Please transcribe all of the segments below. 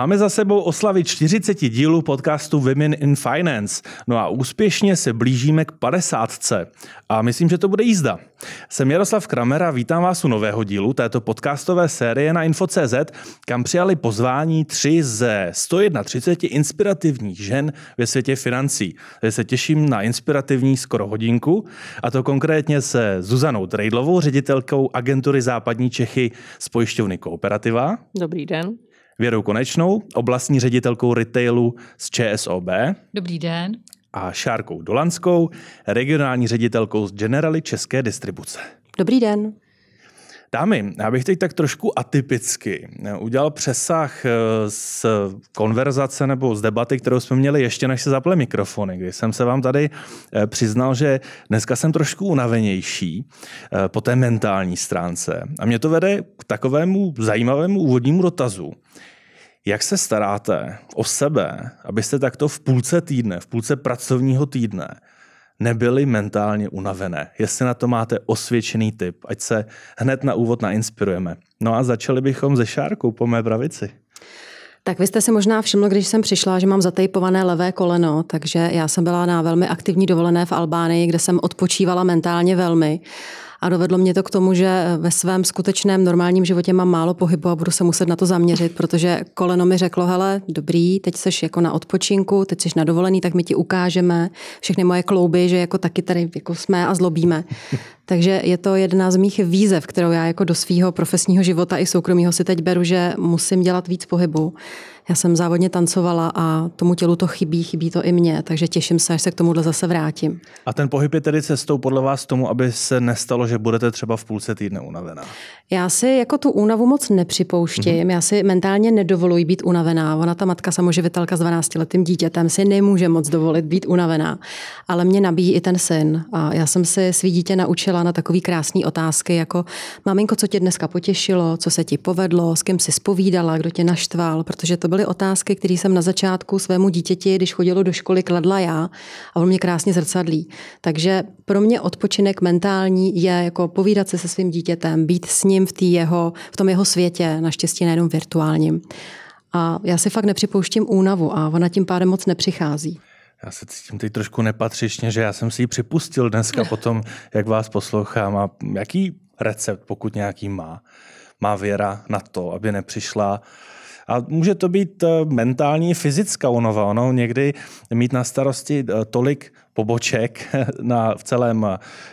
Máme za sebou oslavy 40 dílů podcastu Women in Finance. No a úspěšně se blížíme k 50. A myslím, že to bude jízda. Jsem Jaroslav Kramer a vítám vás u nového dílu této podcastové série na Info.cz, kam přijali pozvání tři ze 131 inspirativních žen ve světě financí. Takže se těším na inspirativní skoro hodinku, a to konkrétně se Zuzanou Trejdlovou, ředitelkou agentury Západní Čechy z pojišťovny Kooperativa. Dobrý den. Věrou Konečnou, oblastní ředitelkou retailu z ČSOB. Dobrý den. A Šárkou Dolanskou, regionální ředitelkou z Generali České distribuce. Dobrý den. Dámy, já bych teď tak trošku atypicky udělal přesah eh, z konverzace nebo z debaty, kterou jsme měli ještě než se zaply mikrofony, kdy jsem se vám tady eh, přiznal, že dneska jsem trošku unavenější eh, po té mentální stránce. A mě to vede k takovému zajímavému úvodnímu dotazu. Jak se staráte o sebe, abyste takto v půlce týdne, v půlce pracovního týdne nebyli mentálně unavené? Jestli na to máte osvědčený tip, ať se hned na úvod nainspirujeme. No a začali bychom ze Šárkou po mé pravici. Tak vy jste si možná všiml, když jsem přišla, že mám zatejpované levé koleno, takže já jsem byla na velmi aktivní dovolené v Albánii, kde jsem odpočívala mentálně velmi a dovedlo mě to k tomu, že ve svém skutečném normálním životě mám málo pohybu a budu se muset na to zaměřit, protože koleno mi řeklo, hele, dobrý, teď jsi jako na odpočinku, teď jsi na dovolený, tak my ti ukážeme všechny moje klouby, že jako taky tady jako jsme a zlobíme. Takže je to jedna z mých výzev, kterou já jako do svého profesního života i soukromého si teď beru, že musím dělat víc pohybu. Já jsem závodně tancovala a tomu tělu to chybí, chybí to i mně, takže těším se, až se k tomuhle zase vrátím. A ten pohyb je tedy cestou podle vás tomu, aby se nestalo, že budete třeba v půlce týdne unavená? Já si jako tu únavu moc nepřipouštím. Mm-hmm. Já si mentálně nedovoluji být unavená. Ona, ta matka samoživitelka s 12-letým dítětem, si nemůže moc dovolit být unavená. Ale mě nabíjí i ten syn. A já jsem si svý dítě naučila na takové krásné otázky, jako maminko, co tě dneska potěšilo, co se ti povedlo, s kým jsi spovídala, kdo tě naštval, protože to byly otázky, které jsem na začátku svému dítěti, když chodilo do školy, kladla já a on mě krásně zrcadlí. Takže pro mě odpočinek mentální je jako povídat se se svým dítětem, být s ním v, jeho, v tom jeho světě, naštěstí nejenom virtuálním. A já si fakt nepřipouštím únavu a ona tím pádem moc nepřichází. Já se cítím teď trošku nepatřičně, že já jsem si ji připustil dneska potom, jak vás poslouchám. A jaký recept, pokud nějaký má, má Věra na to, aby nepřišla a může to být eh, mentální, fyzická unova. Ono někdy mít na starosti eh, tolik poboček na, v celém,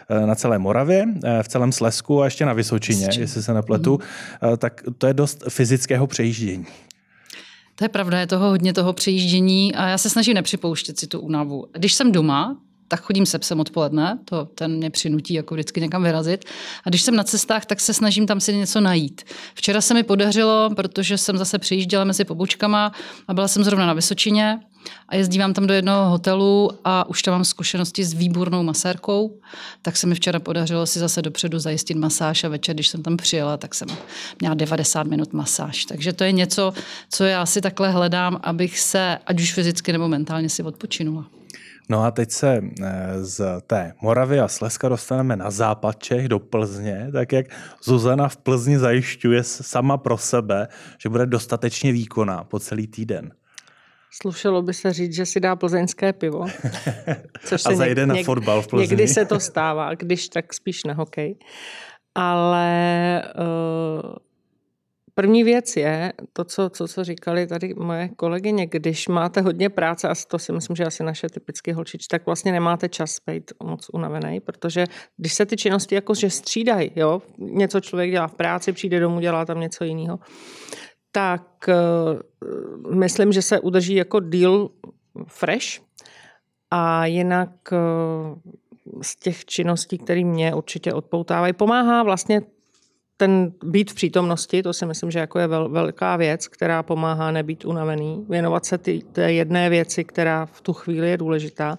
eh, na celé Moravě, v celém Slesku a ještě na Vysočině, jestli se nepletu, mm. tak to je dost fyzického přejíždění. To je pravda, je toho hodně toho přejíždění a já se snažím nepřipouštět si tu únavu. Když jsem doma, tak chodím se psem odpoledne, to ten mě přinutí jako vždycky někam vyrazit. A když jsem na cestách, tak se snažím tam si něco najít. Včera se mi podařilo, protože jsem zase přijížděla mezi pobočkama a byla jsem zrovna na Vysočině a jezdívám tam do jednoho hotelu a už tam mám zkušenosti s výbornou masérkou, tak se mi včera podařilo si zase dopředu zajistit masáž a večer, když jsem tam přijela, tak jsem měla 90 minut masáž. Takže to je něco, co já si takhle hledám, abych se, ať už fyzicky nebo mentálně si odpočinula. No a teď se eh, z té Moravy a Slezska dostaneme na západ Čech do Plzně, tak jak Zuzana v Plzni zajišťuje sama pro sebe, že bude dostatečně výkonná po celý týden. Slušelo by se říct, že si dá plzeňské pivo. Což a zajde něk, na fotbal v Plzni. Někdy se to stává, když tak spíš na hokej. Ale uh, První věc je to, co, co, co říkali tady moje kolegyně, když máte hodně práce, a to si myslím, že asi naše typické holčič, tak vlastně nemáte čas být moc unavený, protože když se ty činnosti jakože střídají, jo, něco člověk dělá v práci, přijde domů, dělá tam něco jiného, tak uh, myslím, že se udrží jako deal fresh. A jinak uh, z těch činností, které mě určitě odpoutávají, pomáhá vlastně ten být v přítomnosti, to si myslím, že jako je vel, velká věc, která pomáhá nebýt unavený, věnovat se ty, té jedné věci, která v tu chvíli je důležitá.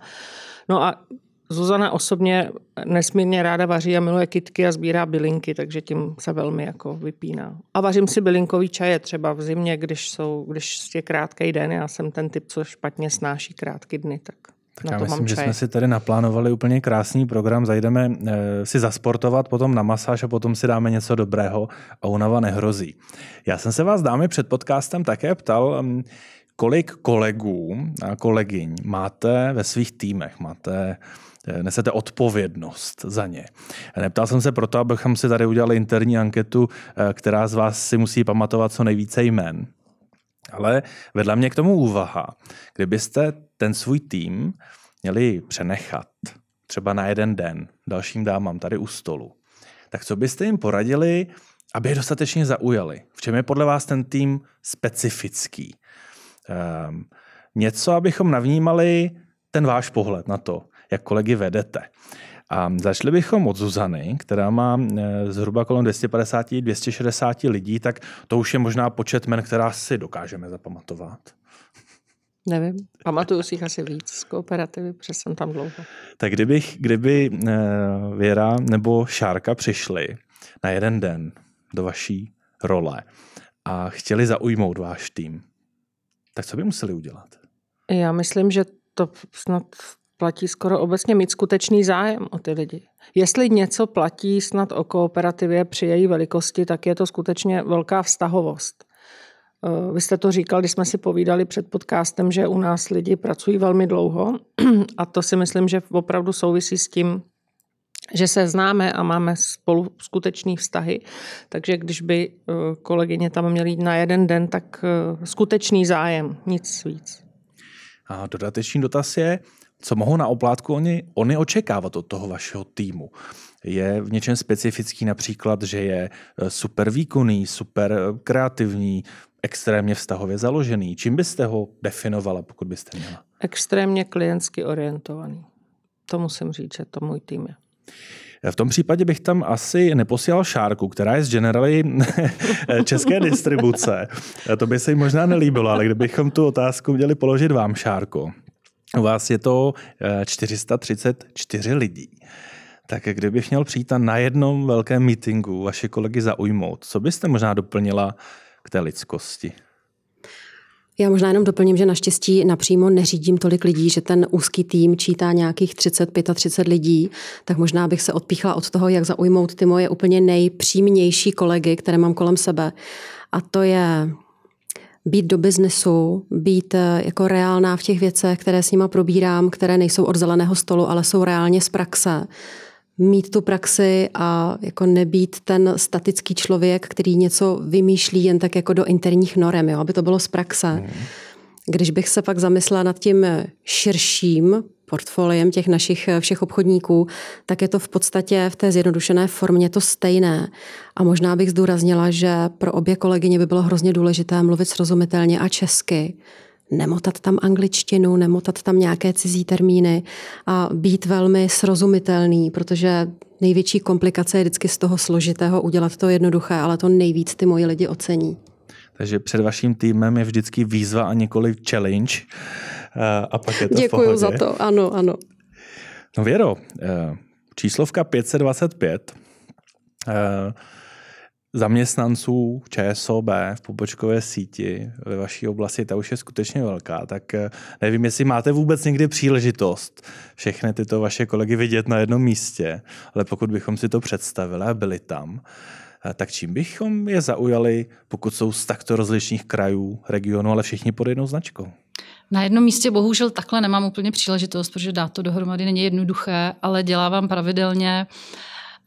No a Zuzana osobně nesmírně ráda vaří a miluje kitky a sbírá bylinky, takže tím se velmi jako vypíná. A vařím si bylinkový čaje třeba v zimě, když, jsou, když je krátký den. Já jsem ten typ, co špatně snáší krátké dny. Tak Tak na já to myslím, mám že čaj. jsme si tady naplánovali úplně krásný program. Zajdeme e, si zasportovat, potom na masáž a potom si dáme něco dobrého a unava nehrozí. Já jsem se vás, dámy, před podcastem také ptal, m, kolik kolegů a kolegyň máte ve svých týmech, máte eh, nesete odpovědnost za ně. Neptal jsem se proto, abychom si tady udělali interní anketu, eh, která z vás si musí pamatovat co nejvíce jmen. Ale vedla mě k tomu úvaha, kdybyste ten svůj tým měli přenechat třeba na jeden den dalším dámám tady u stolu, tak co byste jim poradili, aby je dostatečně zaujali? V čem je podle vás ten tým specifický? Um, něco, abychom navnímali ten váš pohled na to, jak kolegy vedete. A začali bychom od Zuzany, která má eh, zhruba kolem 250-260 lidí, tak to už je možná počet men, která si dokážeme zapamatovat. Nevím, pamatuju si jich asi víc z kooperativy, protože jsem tam dlouho. Tak kdybych, kdyby eh, Věra nebo Šárka přišli na jeden den do vaší role a chtěli zaujmout váš tým, tak co by museli udělat? Já myslím, že to snad platí skoro obecně mít skutečný zájem o ty lidi. Jestli něco platí snad o kooperativě při její velikosti, tak je to skutečně velká vztahovost. Eh, Vy jste to říkal, když jsme si povídali před podcastem, že u nás lidi pracují velmi dlouho a to si myslím, že opravdu souvisí s tím, že se známe a máme spolu skutečný vztahy. Takže když by eh, kolegyně tam měly jít na jeden den, tak eh, skutečný zájem, nic víc. A dodatečný dotaz je, co mohou na oplátku oni, oni očekávat od toho vašeho týmu. Je v něčem specifický například, že je eh, super výkonný, super eh, kreativní, extrémně vztahově založený. Čím byste ho definovala, pokud byste měla? Extrémně klientsky orientovaný. To musím říct, že to můj tým je. V tom případě bych tam asi neposílal Šárku, která je z Generali české distribuce. To by se jí možná nelíbilo, ale kdybychom tu otázku měli položit vám, Šárko. U vás je to eh, 434 lidí. Tak kdybych měl přijít na jednom velkém meetingu vaše kolegy zaujmout, co byste možná doplnila k té lidskosti? Já možná jenom doplním, že naštěstí napřímo neřídím tolik lidí, že ten úzký tým čítá nějakých 30-35 lidí, tak možná bych se odpíchla od toho, jak zaujmout ty moje úplně nejpřímnější kolegy, které mám kolem sebe. A to je být do biznesu, být eh, jako reálná v těch věcech, které s nima probírám, které nejsou od zeleného stolu, ale jsou reálně z praxe. Mít tu praxi a jako nebýt ten statický člověk, který něco vymýšlí jen tak jako do interních norem, jo, aby to bylo z praxe. Když bych se pak zamyslela nad tím širším portfoliem těch našich všech obchodníků, tak je to v podstatě v té zjednodušené formě to stejné. A možná bych zdůraznila, že pro obě kolegyně by bylo hrozně důležité mluvit srozumitelně a česky. Nemotat tam angličtinu, nemotat tam nějaké cizí termíny a být velmi srozumitelný, protože největší komplikace je vždycky z toho složitého udělat to jednoduché, ale to nejvíc ty moji lidi ocení. Takže před vaším týmem je vždycky výzva a nikoli challenge. A pak je to Děkuji za to, ano, ano. No Věro, eh, číslovka 525 eh, zaměstnanců ČSOB v pobočkové síti ve vaší oblasti, ta už je skutečně velká, tak eh, nevím, jestli máte vůbec někdy příležitost všechny tyto vaše kolegy vidět na jednom místě, ale pokud bychom si to představili a byli tam, tak čím bychom je zaujali, pokud jsou z takto rozličných krajů, regionů, ale všichni pod jednou značkou? Na jednom místě bohužel takhle nemám úplně příležitost, protože dát to dohromady není jednoduché, ale dělávám pravidelně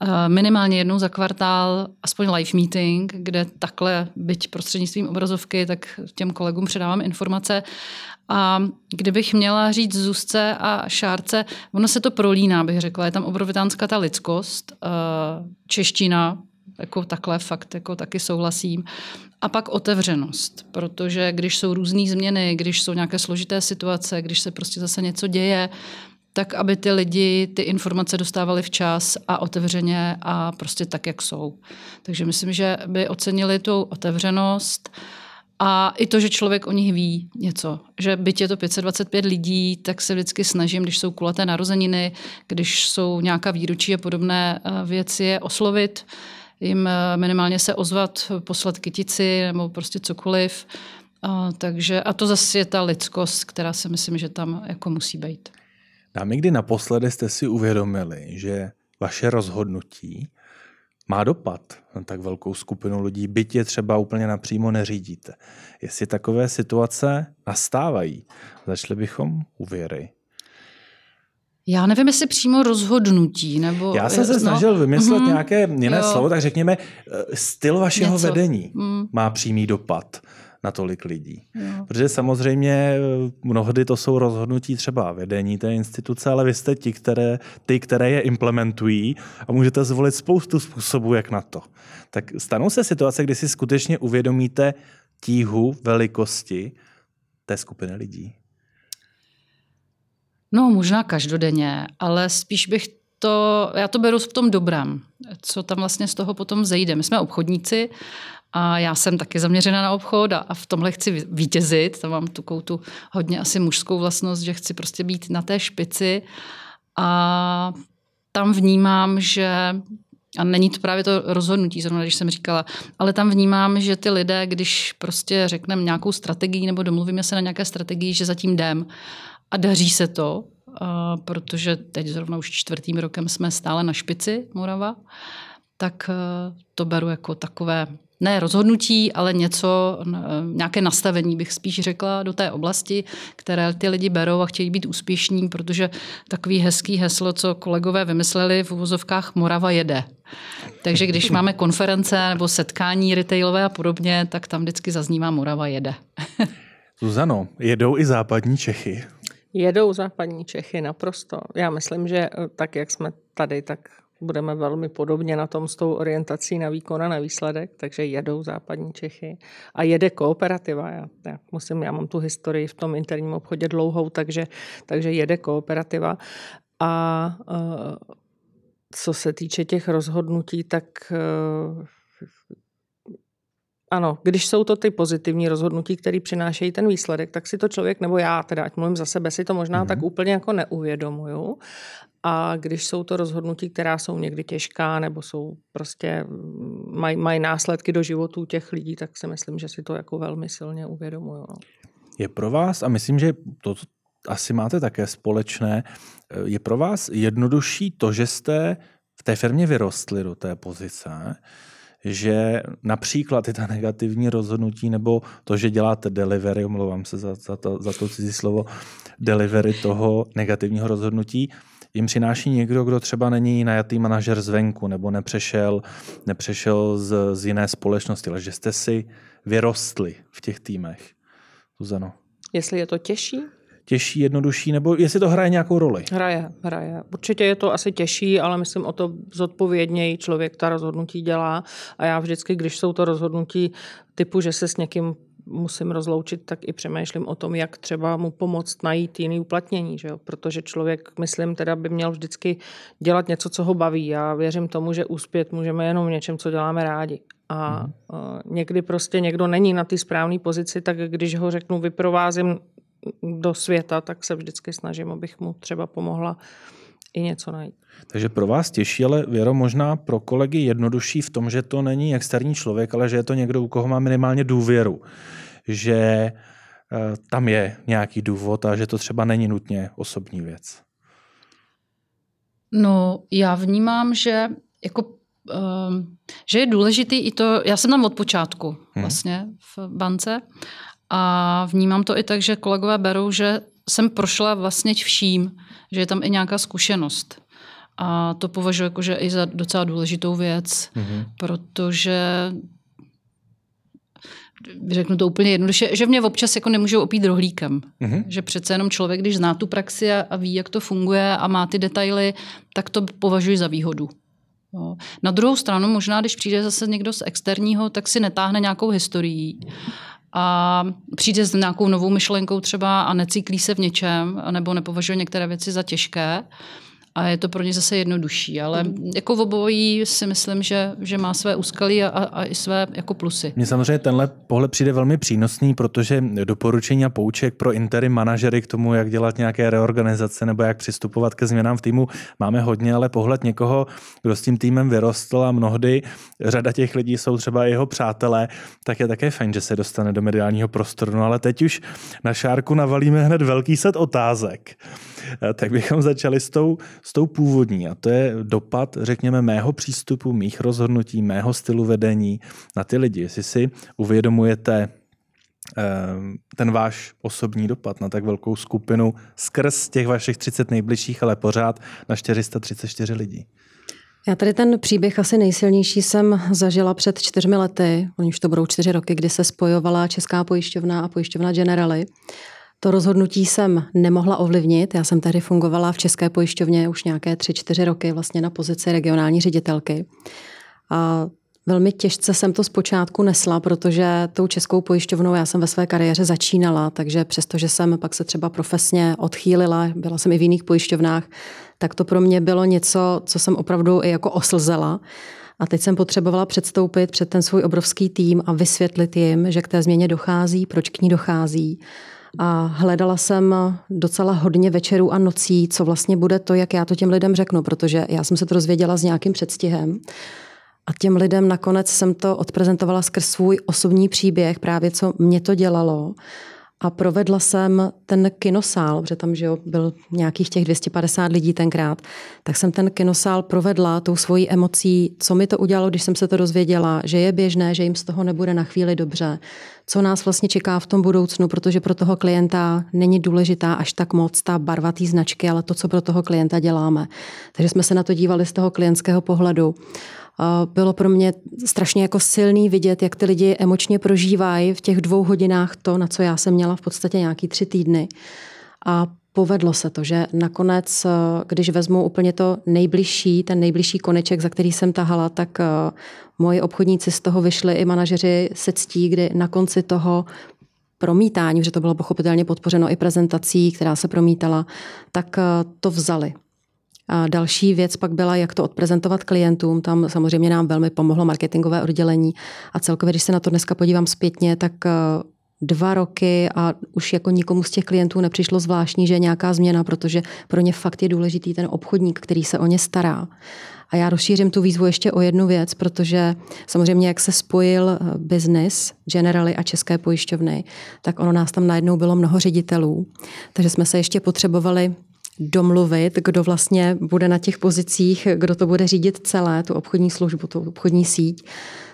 eh, minimálně jednou za kvartál aspoň live meeting, kde takhle, byť prostřednictvím obrazovky, tak těm kolegům předávám informace. A kdybych měla říct Zuzce a Šárce, ono se to prolíná, bych řekla. Je tam obrovitánská ta lidskost, eh, čeština, jako takhle fakt jako taky souhlasím. A pak otevřenost, protože když jsou různé změny, když jsou nějaké složité situace, když se prostě zase něco děje, tak aby ty lidi ty informace dostávali včas a otevřeně a prostě tak, jak jsou. Takže myslím, že by ocenili tu otevřenost a i to, že člověk o nich ví něco. Že byť je to 525 lidí, tak se vždycky snažím, když jsou kulaté narozeniny, když jsou nějaká výročí a podobné eh, věci, je oslovit, jim eh, minimálně se ozvat, poslat kytici nebo prostě cokoliv. A, takže, a to zase je ta lidskost, která si myslím, že tam jako musí být. Dámy, kdy naposledy jste si uvědomili, že vaše rozhodnutí má dopad na tak velkou skupinu lidí, byť je třeba úplně napřímo neřídíte. Jestli takové situace nastávají, začali bychom uvěry. Já nevím, jestli přímo rozhodnutí, nebo... Já jsem se no, snažil vymyslet mm, nějaké jiné jo. slovo, tak řekněme, eh, styl vašeho Něco. vedení Mm. má přímý dopad na tolik lidí. Jo. Protože samozřejmě eh, mnohdy to jsou rozhodnutí třeba vedení té instituce, ale vy jste ti, které, ty, které je implementují a můžete zvolit spoustu způsobů, jak na to. Tak stanou se situace, kdy si skutečně uvědomíte tíhu velikosti té skupiny lidí. No, možná každodenně, ale spíš bych to, já to beru v tom dobrém, co tam vlastně z toho potom zejde. My jsme obchodníci a já jsem taky zaměřena na obchod a, a v tomhle chci vítězit. Tam mám tu tu hodně asi mužskou vlastnost, že chci prostě být na té špici a tam vnímám, že a není to právě to rozhodnutí, zrovna když jsem říkala, ale tam vnímám, že ty lidé, když prostě řekneme nějakou strategii nebo domluvíme se na nějaké strategii, že zatím jdem a daří se to, protože teď zrovna už čtvrtým rokem jsme stále na špici Morava, tak eh, to beru jako takové ne rozhodnutí, ale něco, eh, nějaké nastavení bych spíš řekla do té oblasti, které ty lidi berou a chtějí být úspěšní, protože takový hezký heslo, co kolegové vymysleli v uvozovkách Morava jede. Takže když máme konference nebo setkání retailové a podobně, tak tam vždycky zaznívá Morava jede. Zuzano, jedou i západní Čechy. Jedou západní Čechy naprosto. Já myslím, že eh, tak, jak jsme tady, tak budeme velmi podobně na tom s tou orientací na výkon a na výsledek, takže jedou západní Čechy. A jede kooperativa. Já, já, musím, já mám tu historii v tom interním obchodě dlouhou, takže, takže jede kooperativa. A uh, co se týče těch rozhodnutí, tak uh, ano, když jsou to ty pozitivní rozhodnutí, které přinášejí ten výsledek, tak si to člověk, nebo já teda, ať mluvím za sebe, si to možná mm-hmm. tak úplně jako neuvědomuju. A když jsou to rozhodnutí, která jsou někdy těžká, nebo jsou prostě, mají maj následky do životů těch lidí, tak si myslím, že si to jako velmi silně uvědomuju. No. Je pro vás, a myslím, že to asi máte také společné, je pro vás jednodušší to, že jste v té firmě vyrostli do té pozice, že například i ta negativní rozhodnutí nebo to, že děláte delivery, omlouvám se za, za, to, za to cizí slovo, delivery toho negativního rozhodnutí, jim přináší někdo, kdo třeba není najatý manažer zvenku nebo nepřešel, nepřešel z, z jiné společnosti, ale že jste si vyrostli v těch týmech. Zuzano. Jestli je to těžší? Těžší, jednodušší, nebo jestli to hraje nějakou roli? Hraje, hraje. Určitě je to asi těžší, ale myslím o to zodpovědněji člověk ta rozhodnutí dělá. A já vždycky, když jsou to rozhodnutí typu, že se s někým musím rozloučit, tak i přemýšlím o tom, jak třeba mu pomoct najít jiný uplatnění, že jo? protože člověk, myslím, teda by měl vždycky dělat něco, co ho baví. Já věřím tomu, že úspět můžeme jenom v něčem, co děláme rádi. A hmm. někdy prostě někdo není na té správné pozici, tak když ho řeknu, vyprovázím do světa, tak se vždycky snažím, abych mu třeba pomohla i něco najít. Takže pro vás těžší, ale Věro, možná pro kolegy jednodušší v tom, že to není externí člověk, ale že je to někdo, u koho má minimálně důvěru. Že tam je nějaký důvod a že to třeba není nutně osobní věc. No, já vnímám, že jako um, že je důležitý i to, já jsem tam od počátku vlastně v bance a vnímám to i tak, že kolegové berou, že jsem prošla vlastně vším, že je tam i nějaká zkušenost. A to považuji jakože i za docela důležitou věc, mm-hmm. protože řeknu to úplně jednoduše, že mě občas jako nemůžou opít rohlíkem. Mm-hmm. Že přece jenom člověk, když zná tu praxi a, a ví, jak to funguje a má ty detaily, tak to považuji za výhodu. Jo. Na druhou stranu, možná, když přijde zase někdo z externího, tak si netáhne nějakou historií a přijde s nějakou novou myšlenkou třeba a necíklí se v něčem, nebo nepovažuje některé věci za těžké. A je to pro ně zase jednodušší. Ale jako v obojí si myslím, že, že má své úskalí a, a, i své jako plusy. Mně samozřejmě tenhle pohled přijde velmi přínosný, protože doporučení a pouček pro interim manažery k tomu, jak dělat nějaké reorganizace nebo jak přistupovat ke změnám v týmu, máme hodně, ale pohled někoho, kdo s tím týmem vyrostl a mnohdy řada těch lidí jsou třeba jeho přátelé, tak je také fajn, že se dostane do mediálního prostoru. No ale teď už na šárku navalíme hned velký set otázek. Tak bychom začali s tou, s tou původní a to je dopad, řekněme, mého přístupu, mých rozhodnutí, mého stylu vedení na ty lidi. Jestli si uvědomujete eh, ten váš osobní dopad na tak velkou skupinu skrz těch vašich 30 nejbližších, ale pořád na 434 lidí. Já tady ten příběh asi nejsilnější jsem zažila před čtyřmi lety. Oni už to budou čtyři roky, kdy se spojovala Česká pojišťovna a pojišťovna Generali. To rozhodnutí jsem nemohla ovlivnit. Já jsem tehdy fungovala v České pojišťovně už nějaké tři, čtyři roky vlastně na pozici regionální ředitelky. A Velmi těžce jsem to zpočátku nesla, protože tou českou pojišťovnou já jsem ve své kariéře začínala, takže přestože jsem pak se třeba profesně odchýlila, byla jsem i v jiných pojišťovnách, tak to pro mě bylo něco, co jsem opravdu i jako oslzela. A teď jsem potřebovala předstoupit před ten svůj obrovský tým a vysvětlit jim, že k té změně dochází, proč k ní dochází a hledala jsem docela hodně večerů a nocí, co vlastně bude to, jak já to těm lidem řeknu, protože já jsem se to rozvěděla s nějakým předstihem. A těm lidem nakonec jsem to odprezentovala skrz svůj osobní příběh, právě co mě to dělalo. A provedla jsem ten kinosál, protože tam že jo, byl nějakých těch 250 lidí tenkrát, tak jsem ten kinosál provedla tou svojí emocí, co mi to udělalo, když jsem se to dozvěděla, že je běžné, že jim z toho nebude na chvíli dobře, co nás vlastně čeká v tom budoucnu, protože pro toho klienta není důležitá až tak moc ta barva té značky, ale to, co pro toho klienta děláme. Takže jsme se na to dívali z toho klientského pohledu bylo pro mě strašně jako silný vidět, jak ty lidi emočně prožívají v těch dvou hodinách to, na co já jsem měla v podstatě nějaký tři týdny. A povedlo se to, že nakonec, když vezmu úplně to nejbližší, ten nejbližší koneček, za který jsem tahala, tak eh, moji obchodníci z toho vyšli i manažeři se ctí, kdy na konci toho promítání, že to bylo pochopitelně podpořeno i prezentací, která se promítala, tak eh, to vzali. A další věc pak byla, jak to odprezentovat klientům. Tam samozřejmě nám velmi pomohlo marketingové oddělení. A celkově, když se na to dneska podívám zpětně, tak eh, dva roky a už jako nikomu z těch klientů nepřišlo zvláštní, že je nějaká změna, protože pro ně fakt je důležitý ten obchodník, který se o ně stará. A já rozšířím tu výzvu ještě o jednu věc, protože samozřejmě, jak se spojil eh, biznis, Generali a České pojišťovny, tak ono nás tam najednou bylo mnoho ředitelů. Takže jsme se ještě potřebovali domluvit, kdo vlastně bude na těch pozicích, kdo to bude řídit celé, tu obchodní službu, tu obchodní síť.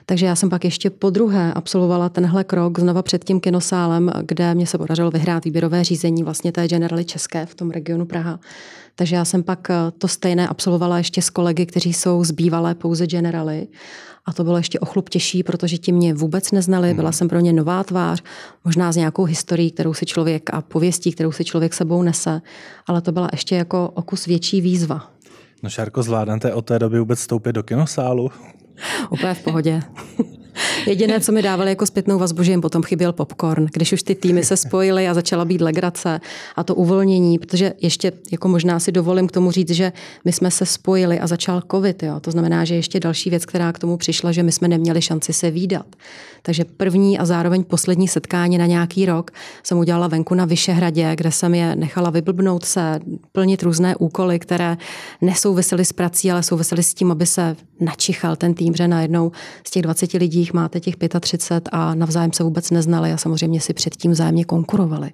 Takže já jsem pak ještě po druhé absolvovala tenhle krok znova před tím kinosálem, kde mě se podařilo vyhrát výběrové řízení vlastně té Generali České v tom regionu Praha. Takže já jsem pak to stejné absolvovala ještě s kolegy, kteří jsou z bývalé pouze Generali. A to bylo ještě o chlup těžší, protože ti mě vůbec neznali, byla mhm. jsem pro ně nová tvář, možná s nějakou historií, kterou si člověk a pověstí, kterou si člověk sebou nese, ale to byla ještě jako o kus větší výzva. No Šárko, zvládnete od té doby vůbec vstoupit do kinosálu? Úplně v pohodě. Jediné, co mi dávali jako zpětnou vazbu, že jim potom chyběl popcorn, když už ty týmy se spojily a začala být legrace a to uvolnění, protože ještě jako možná si dovolím k tomu říct, že my jsme se spojili a začal covid. Jo. To znamená, že ještě další věc, která k tomu přišla, že my jsme neměli šanci se výdat. Takže první a zároveň poslední setkání na nějaký rok jsem udělala venku na Vyšehradě, kde jsem je nechala vyblbnout se, plnit různé úkoly, které nesouvisely s prací, ale souvisely s tím, aby se načichal ten tým, že najednou z těch 20 lidí máte těch 35 a navzájem se vůbec neznali a samozřejmě si předtím vzájemně konkurovali.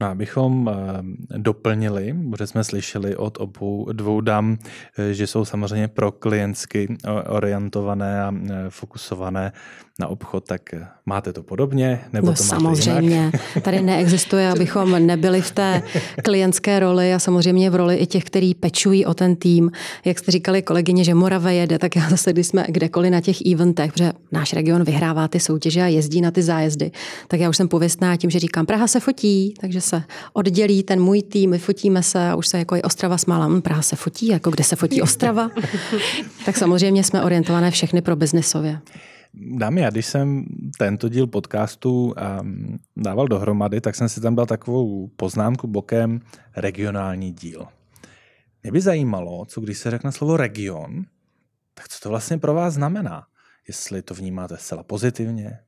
No, abychom eh, doplnili, protože jsme slyšeli od obou dvou dam, eh, že jsou samozřejmě pro klientsky orientované a eh, fokusované na obchod, tak máte to podobně? Nebo no to máte samozřejmě. Jinak? Tady neexistuje, abychom nebyli v té klientské roli a samozřejmě v roli i těch, kteří pečují o ten tým. Jak jste říkali kolegyně, že Morava jede, tak já zase, když jsme kdekoliv na těch eventech, protože náš region vyhrává ty soutěže a jezdí na ty zájezdy, tak já už jsem pověstná tím, že říkám, Praha se fotí, takže se oddělí ten můj tým, vyfotíme se a už se jako i Ostrava smála, hm, Praha se fotí, jako kde se fotí Ostrava. tak samozřejmě jsme orientované všechny pro biznisově. Dámy, já když jsem tento díl podcastu um, dával dohromady, tak jsem si tam dal takovou poznámku bokem regionální díl. mě by zajímalo, co když se řekne slovo region, tak co to vlastně pro vás znamená? Jestli to vnímáte zcela pozitivně,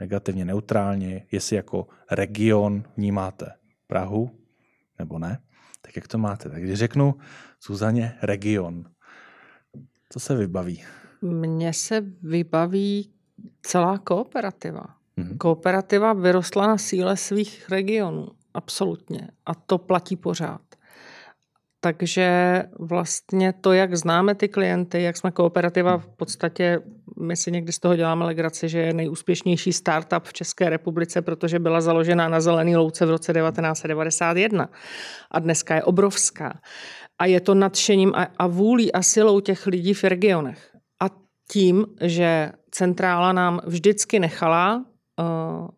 negativně, neutrálně, jestli jako region vnímáte Prahu nebo ne, tak jak to máte? Tak když řeknu Suzaně region, co se vybaví? Mně se vybaví celá kooperativa. Mm-hmm. Kooperativa vyrostla na síle svých regionů, absolutně. A to platí pořád. Takže vlastně to, jak známe ty klienty, jak jsme kooperativa, v podstatě my si někdy z toho děláme legraci, že je nejúspěšnější startup v České republice, protože byla založena na Zelený louce v roce 1991 a dneska je obrovská. A je to nadšením a, a vůlí a silou těch lidí v regionech. Tím, že centrála nám vždycky nechala eh,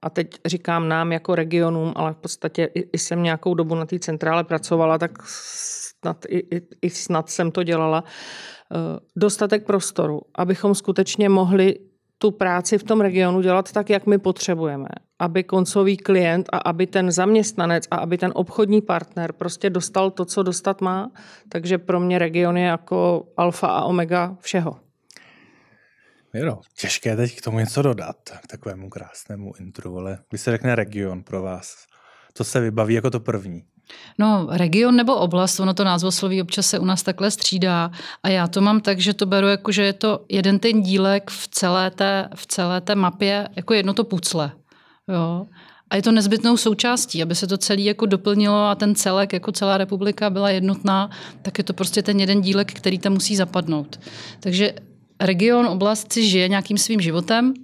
a teď říkám nám jako regionům, ale v podstatě i, jsem nějakou dobu na té centrále pracovala, tak snad i, i, i snad jsem to dělala, eh, dostatek prostoru, abychom skutečně mohli tu práci v tom regionu dělat tak, jak my potřebujeme. Aby koncový klient a aby ten zaměstnanec a aby ten obchodní partner prostě dostal to, co dostat má. Takže pro mě region je jako alfa a omega všeho. Jo, těžké teď k tomu něco dodat, k takovému krásnému intru, ale když se řekne region pro vás, co se vybaví jako to první? No, region nebo oblast, ono to názvosloví občas se u nás takhle střídá a já to mám tak, že to beru jako, že je to jeden ten dílek v celé té, v celé té mapě, jako jedno to pucle. Jo. A je to nezbytnou součástí, aby se to celé jako doplnilo a ten celek, jako celá republika byla jednotná, tak je to prostě ten jeden dílek, který tam musí zapadnout. Takže region, oblast si žije nějakým svým životem,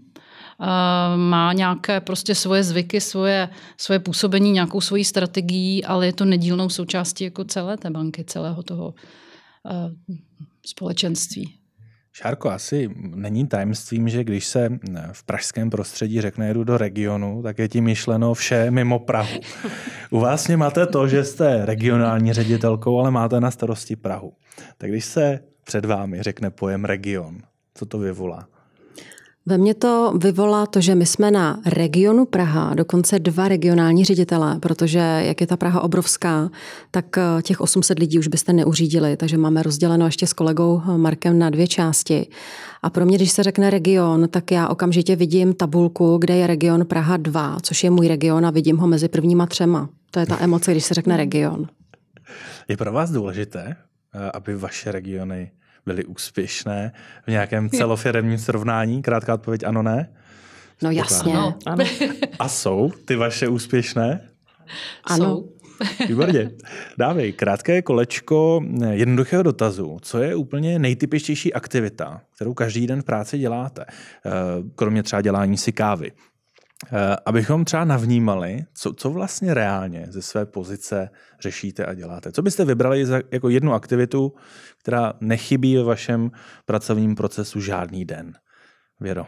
má nějaké prostě svoje zvyky, svoje, svoje působení, nějakou svoji strategii, ale je to nedílnou součástí jako celé té banky, celého toho společenství. Šárko, asi není tajemstvím, že když se v pražském prostředí řekne jedu do regionu, tak je tím myšleno vše mimo Prahu. U vás máte to, že jste regionální ředitelkou, ale máte na starosti Prahu. Tak když se před vámi řekne pojem region, co to vyvolá? Ve mně to vyvolá to, že my jsme na regionu Praha, dokonce dva regionální ředitele, protože jak je ta Praha obrovská, tak eh, těch 800 lidí už byste neuřídili, takže máme rozděleno ještě s kolegou eh, Markem na dvě části. A pro mě, když se řekne region, tak já okamžitě vidím tabulku, kde je region Praha 2, což je můj region a vidím ho mezi prvníma třema. To je ta emoce, když se řekne region. Je pro vás důležité, eh, aby vaše regiony byly úspěšné v nějakém celofiremním srovnání? Krátká odpověď ano, ne? No jasně. Ano. A jsou ty vaše úspěšné? Ano. Jsou. Výborně. Dávej, krátké kolečko jednoduchého dotazu. Co je úplně nejtypičtější aktivita, kterou každý den v práci děláte? Eh, kromě třeba dělání si kávy. Eh, abychom třeba navnímali, co, co vlastně reálně ze své pozice řešíte a děláte. Co byste vybrali za, jako jednu aktivitu, která nechybí ve vašem pracovním procesu žádný den? Věro.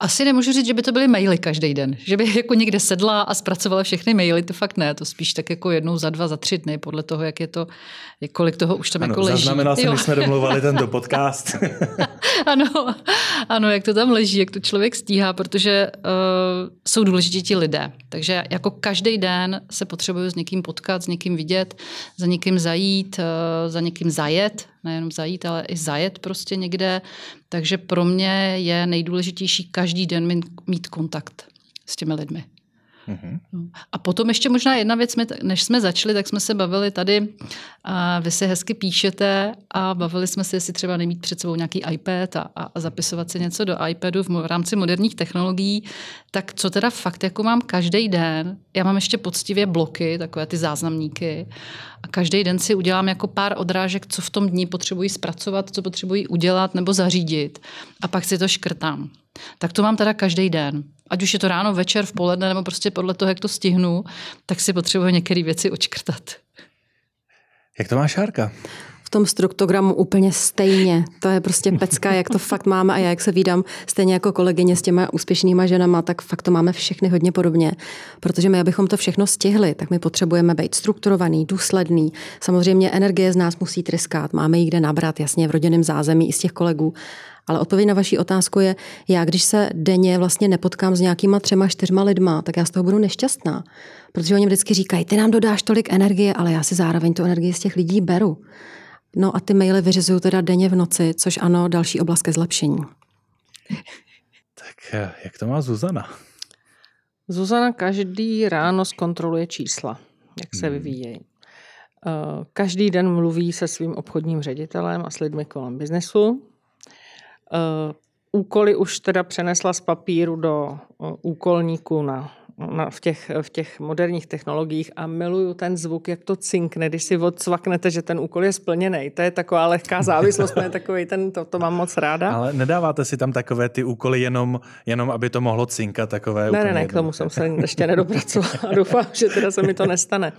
Asi nemůžu říct, že by to byly maily každý den. Že by jako někde sedla a zpracovala všechny maily, to fakt ne. To spíš tak jako jednou za dva, za tři dny, podle toho, jak je to, kolik toho už tam ano, jako leží. Zaznamenal jsem, když jsme domluvali tento podcast. ano, ano, jak to tam leží, jak to člověk stíhá, protože uh, jsou důležití ti lidé. Takže jako každý den se potřebuju s někým potkat, s někým vidět, za někým zajít, uh, za někým zajet, nejenom zajít, ale i zajet prostě někde. Takže pro mě je nejdůležitější každý den mít, kontakt s těmi lidmi. Mm-hmm. A potom ještě možná jedna věc, než jsme začali, tak jsme se bavili tady, a vy si hezky píšete a bavili jsme se, jestli třeba nemít před sebou nějaký iPad a, a zapisovat si něco do iPadu v, v rámci moderních technologií, tak co teda fakt jako mám každý den, já mám ještě poctivě bloky, takové ty záznamníky a každý den si udělám jako pár odrážek, co v tom dní potřebuji zpracovat, co potřebuji udělat nebo zařídit a pak si to škrtám. Tak to mám teda každý den. Ať už je to ráno, večer, v poledne, nebo prostě podle toho, jak to stihnu, tak si potřebuji některé věci očkrtat. Jak to má Šárka? v tom struktogramu úplně stejně. To je prostě pecka, jak to fakt máme a já jak se vídám stejně jako kolegyně s těma úspěšnýma ženama, tak fakt to máme všechny hodně podobně. Protože my, abychom to všechno stihli, tak my potřebujeme být strukturovaný, důsledný. Samozřejmě energie z nás musí tryskat, máme ji kde nabrat, jasně v rodinném zázemí i z těch kolegů. Ale odpověď na vaši otázku je, já když se denně vlastně nepotkám s nějakýma třema, čtyřma lidma, tak já z toho budu nešťastná. Protože oni vždycky říkají, ty nám dodáš tolik energie, ale já si zároveň tu energii z těch lidí beru. No a ty maily vyřizuju teda denně v noci, což ano, další oblast ke zlepšení. Tak eh, jak to má Zuzana? Zuzana každý ráno zkontroluje čísla, jak se hmm. vyvíjejí. Eh, každý den mluví se svým obchodním ředitelem a s lidmi kolem biznesu. Eh, úkoly už teda přenesla z papíru do úkolníku na na, v, těch, v těch moderních technologiích a miluju ten zvuk, jak to cinkne, když si odsvaknete, že ten úkol je splněný. To je taková lehká závislost, to je takový ten, to, to mám moc ráda. Ale nedáváte si tam takové ty úkoly jenom, jenom aby to mohlo cinkat takové Ne, ne, ne, k tomu jsem se ještě nedopracovala a doufám, že teda se mi to nestane.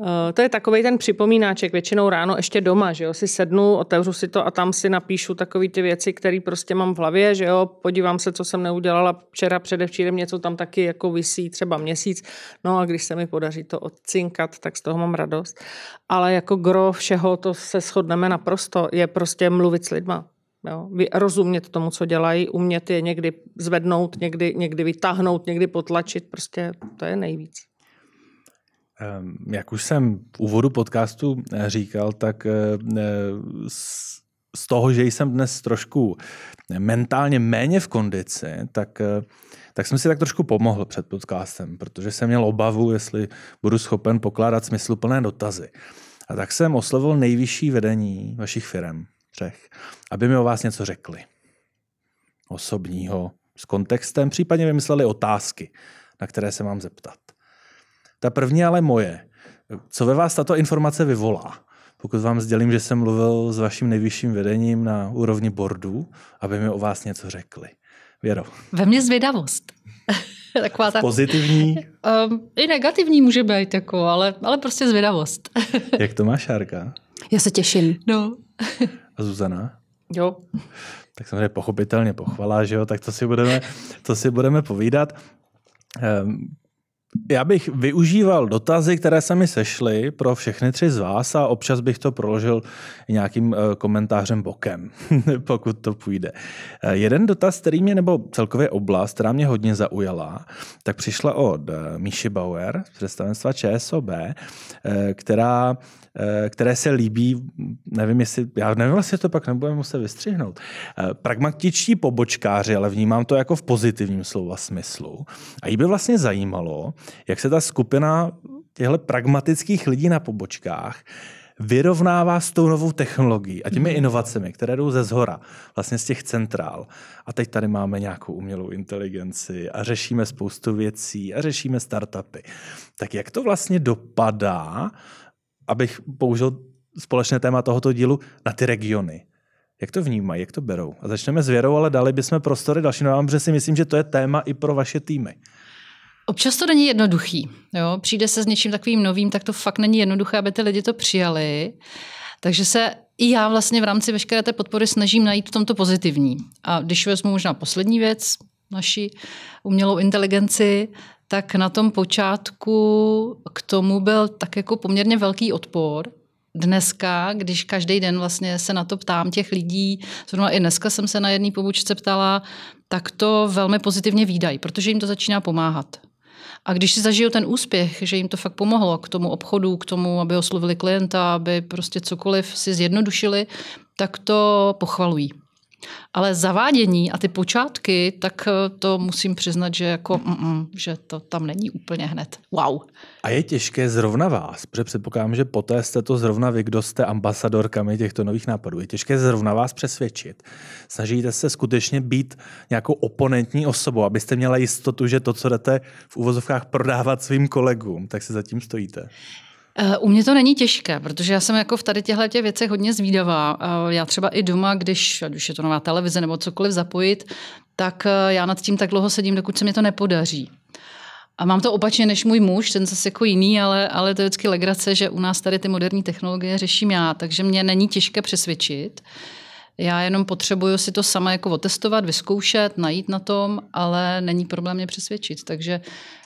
Eh, to je takový ten připomínáček, většinou ráno ještě doma, že jo, si sednu, otevřu si to a tam si napíšu takové ty věci, které prostě mám v hlavě, že jo, podívám se, co jsem neudělala včera, předevčírem, něco tam taky jako vysí třeba měsíc, no a když se mi podaří to odcinkat, tak z toho mám radost. Ale jako gro všeho, to se shodneme naprosto, je prostě mluvit s lidma. Jo, rozumět tomu, co dělají, umět je někdy zvednout, někdy, někdy vytáhnout, někdy potlačit, prostě to je nejvíc. Jak už jsem v úvodu podcastu eh, říkal, tak eh, eh, z toho, že jsem dnes trošku mentálně méně v kondici, tak, tak jsem si tak trošku pomohl před podcastem, protože jsem měl obavu, jestli budu schopen pokládat smysluplné dotazy. A tak jsem oslovil nejvyšší vedení vašich firm, třech, aby mi o vás něco řekli. Osobního, s kontextem, případně vymysleli otázky, na které se mám zeptat. Ta první ale moje. Co ve vás tato informace vyvolá? Pokud vám sdělím, že jsem mluvil s vaším nejvyšším vedením na úrovni boardu, aby mi o vás něco řekli. Věro. Ve mně zvědavost. Taková ta... Pozitivní? Um, I negativní může být, jako, ale, ale prostě zvědavost. Jak to má Šárka? Já se těším. No. A Zuzana? Jo. Tak samozřejmě pochopitelně pochvala, že jo, tak to si budeme, to si budeme povídat. Um, já bych využíval dotazy, které se mi sešly pro všechny tři z vás a občas bych to proložil nějakým eh, komentářem bokem, pokud to půjde. Eh, jeden dotaz, který mě, nebo celkově oblast, která mě hodně zaujala, tak přišla od eh, Míši Bauer z představenstva ČSOB, která které se líbí, nevím, jestli, já nevím, jestli to pak nebudeme muset vystřihnout. Eh, pragmatičtí pobočkáři, ale vnímám to jako v pozitivním slova smyslu. A jí by vlastně zajímalo, jak se ta skupina těchto pragmatických lidí na pobočkách vyrovnává s tou novou technologií a těmi mhm. inovacemi, které jdou ze zhora, vlastně z těch centrál. A teď tady máme nějakou umělou inteligenci a řešíme spoustu věcí a řešíme startupy. Tak jak to vlastně dopadá abych použil společné téma tohoto dílu, na ty regiony. Jak to vnímají, jak to berou? A začneme s Věrou, ale dali bychom prostory dalším vám, protože si myslím, že to je téma i pro vaše týmy. Občas to není jednoduchý. Jo? Přijde se s něčím takovým novým, tak to fakt není jednoduché, aby ty lidi to přijali. Takže se i já vlastně v rámci veškeré té podpory snažím najít v tomto pozitivní. A když vezmu možná poslední věc, naši umělou inteligenci, tak na tom počátku k tomu byl tak jako poměrně velký odpor. Dneska, když každý den vlastně se na to ptám těch lidí, zrovna i dneska jsem se na jedné pobočce ptala, tak to velmi pozitivně výdají, protože jim to začíná pomáhat. A když si zažijou ten úspěch, že jim to fakt pomohlo k tomu obchodu, k tomu, aby oslovili klienta, aby prostě cokoliv si zjednodušili, tak to pochvalují. Ale zavádění a ty počátky, tak eh, to musím přiznat, že jako, mm, že to tam není úplně hned. Wow. A je těžké zrovna vás, protože předpokládám, že poté jste to zrovna vy, kdo jste ambasadorkami těchto nových nápadů. Je těžké zrovna vás přesvědčit. Snažíte se skutečně být nějakou oponentní osobou, abyste měla jistotu, že to, co jdete v úvozovkách prodávat svým kolegům, tak se zatím stojíte. Eh, u mě to není těžké, protože já jsem jako v tady těchto těch věcech hodně zvídavá. Eh, já třeba i doma, když, když je to nová televize nebo cokoliv zapojit, tak eh, já nad tím tak dlouho sedím, dokud se mi to nepodaří. A mám to opačně než můj muž, ten zase jako jiný, ale, ale to je vždycky legrace, že u nás tady ty moderní technologie řeším já, takže mě není těžké přesvědčit. Já jenom potřebuju si to sama jako otestovat, vyzkoušet, najít na tom, ale není problém mě přesvědčit. Takže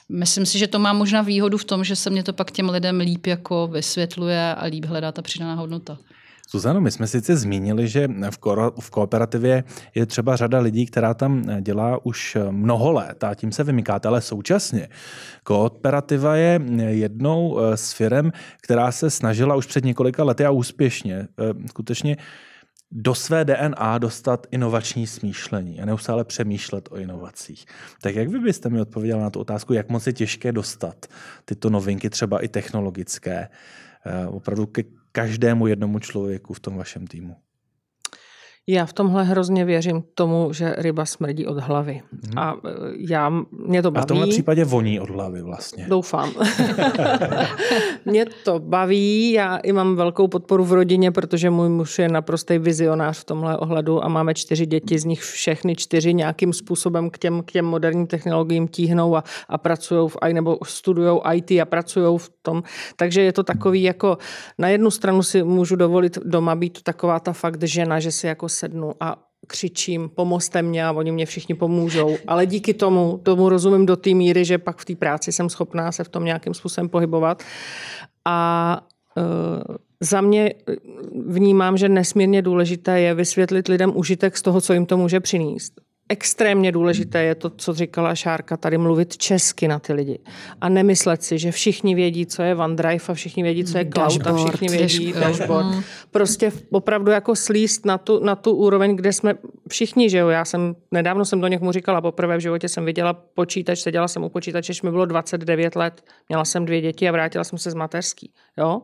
myslím si, že to má možná výhodu v tom, že se mě to pak těm lidem líp jako vysvětluje a líp hledá ta přidaná hodnota. Zuzano, my jsme sice zmínili, že v, ko- v kooperativě je třeba řada lidí, která tam dělá už mnoho let a tím se vymykáte, ale současně kooperativa je jednou z firm, která se snažila už před několika lety a úspěšně eh, skutečně do své DNA dostat inovační smýšlení a neustále přemýšlet o inovacích. Tak jak vy byste mi odpověděla na tu otázku, jak moc je těžké dostat tyto novinky, třeba i technologické, eh, opravdu ke každému jednomu člověku v tom vašem týmu? Já v tomhle hrozně věřím tomu, že ryba smrdí od hlavy. Hmm. A e, já, mě to baví. A v tomhle případě voní od hlavy vlastně. Doufám. mě to baví, já i mám velkou podporu v rodině, protože můj muž je naprostý vizionář v tomhle ohledu a máme čtyři děti, z nich všechny čtyři nějakým způsobem k těm, k těm moderním technologiím tíhnou a, a pracují v, nebo studují IT a pracují v tom. Takže je to takový jako, na jednu stranu si můžu dovolit doma být taková ta fakt žena, že si jako sednu a křičím, pomozte mě a oni mě všichni pomůžou. Ale díky tomu, tomu rozumím do té míry, že pak v té práci jsem schopná se v tom nějakým způsobem pohybovat. A uh, za mě vnímám, že nesmírně důležité je vysvětlit lidem užitek z toho, co jim to může přinést extrémně důležité je to, co říkala Šárka, tady mluvit česky na ty lidi. A nemyslet si, že všichni vědí, co je OneDrive a všichni vědí, co je cloud a všichni vědí dashboard. Mm. Prostě opravdu jako slíst na tu, na tu úroveň, kde jsme všichni, že jo. Já jsem, nedávno jsem to někomu říkala, poprvé v životě jsem viděla počítač, seděla jsem u počítače, mi bylo 29 let, měla jsem dvě děti a vrátila jsem se z mateřský. Jo?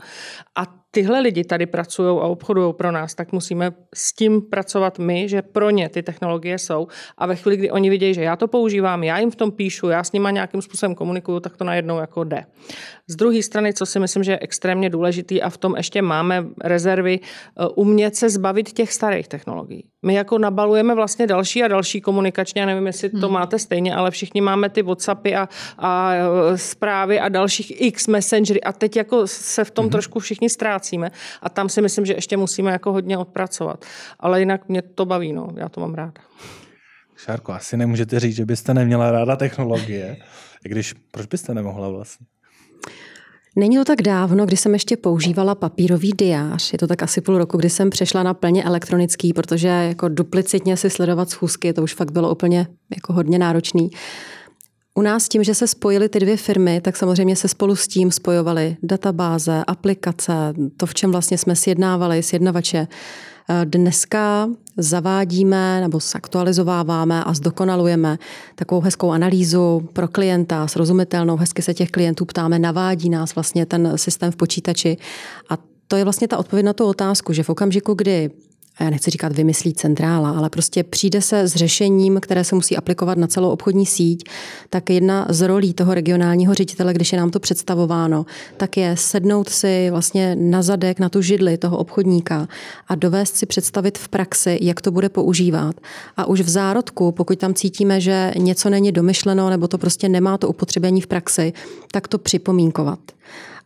A tyhle lidi tady pracují a obchodují pro nás, tak musíme s tím pracovat my, že pro ně ty technologie jsou. A ve chvíli, kdy oni vidějí, že já to používám, já jim v tom píšu, já s nimi nějakým způsobem komunikuju, tak to najednou jako jde. Z druhé strany, co si myslím, že je extrémně důležitý a v tom ještě máme rezervy, eh, umět se zbavit těch starých technologií. My jako nabalujeme vlastně další a další komunikačně, já nevím, jestli to hmm. máte stejně, ale všichni máme ty Whatsappy a, a eh, zprávy a dalších X Messengery a teď jako se v tom hmm. trošku všichni ztrácíme a tam si myslím, že ještě musíme jako hodně odpracovat. Ale jinak mě to baví, no, já to mám ráda. Šárko, asi nemůžete říct, že byste neměla ráda technologie, i když proč byste nemohla vlastně? Není to tak dávno, kdy jsem ještě používala papírový diář. Je to tak asi půl roku, kdy jsem přešla na plně elektronický, protože jako duplicitně si sledovat schůzky, to už fakt bylo úplně jako hodně náročný. U nás tím, že se spojily ty dvě firmy, tak samozřejmě se spolu s tím spojovaly databáze, aplikace, to, v čem vlastně jsme sjednávali, sjednavače. Dneska zavádíme nebo zaktualizováváme a zdokonalujeme takovou hezkou analýzu pro klienta, srozumitelnou, hezky se těch klientů ptáme, navádí nás vlastně ten systém v počítači a to je vlastně ta odpověď na tu otázku, že v okamžiku, kdy já nechci říkat vymyslí centrála, ale prostě přijde se s řešením, které se musí aplikovat na celou obchodní síť, tak jedna z rolí toho regionálního ředitele, když je nám to představováno, tak je sednout si vlastně na zadek, na tu židli toho obchodníka a dovést si představit v praxi, jak to bude používat. A už v zárodku, pokud tam cítíme, že něco není domyšleno nebo to prostě nemá to upotřebení v praxi, tak to připomínkovat.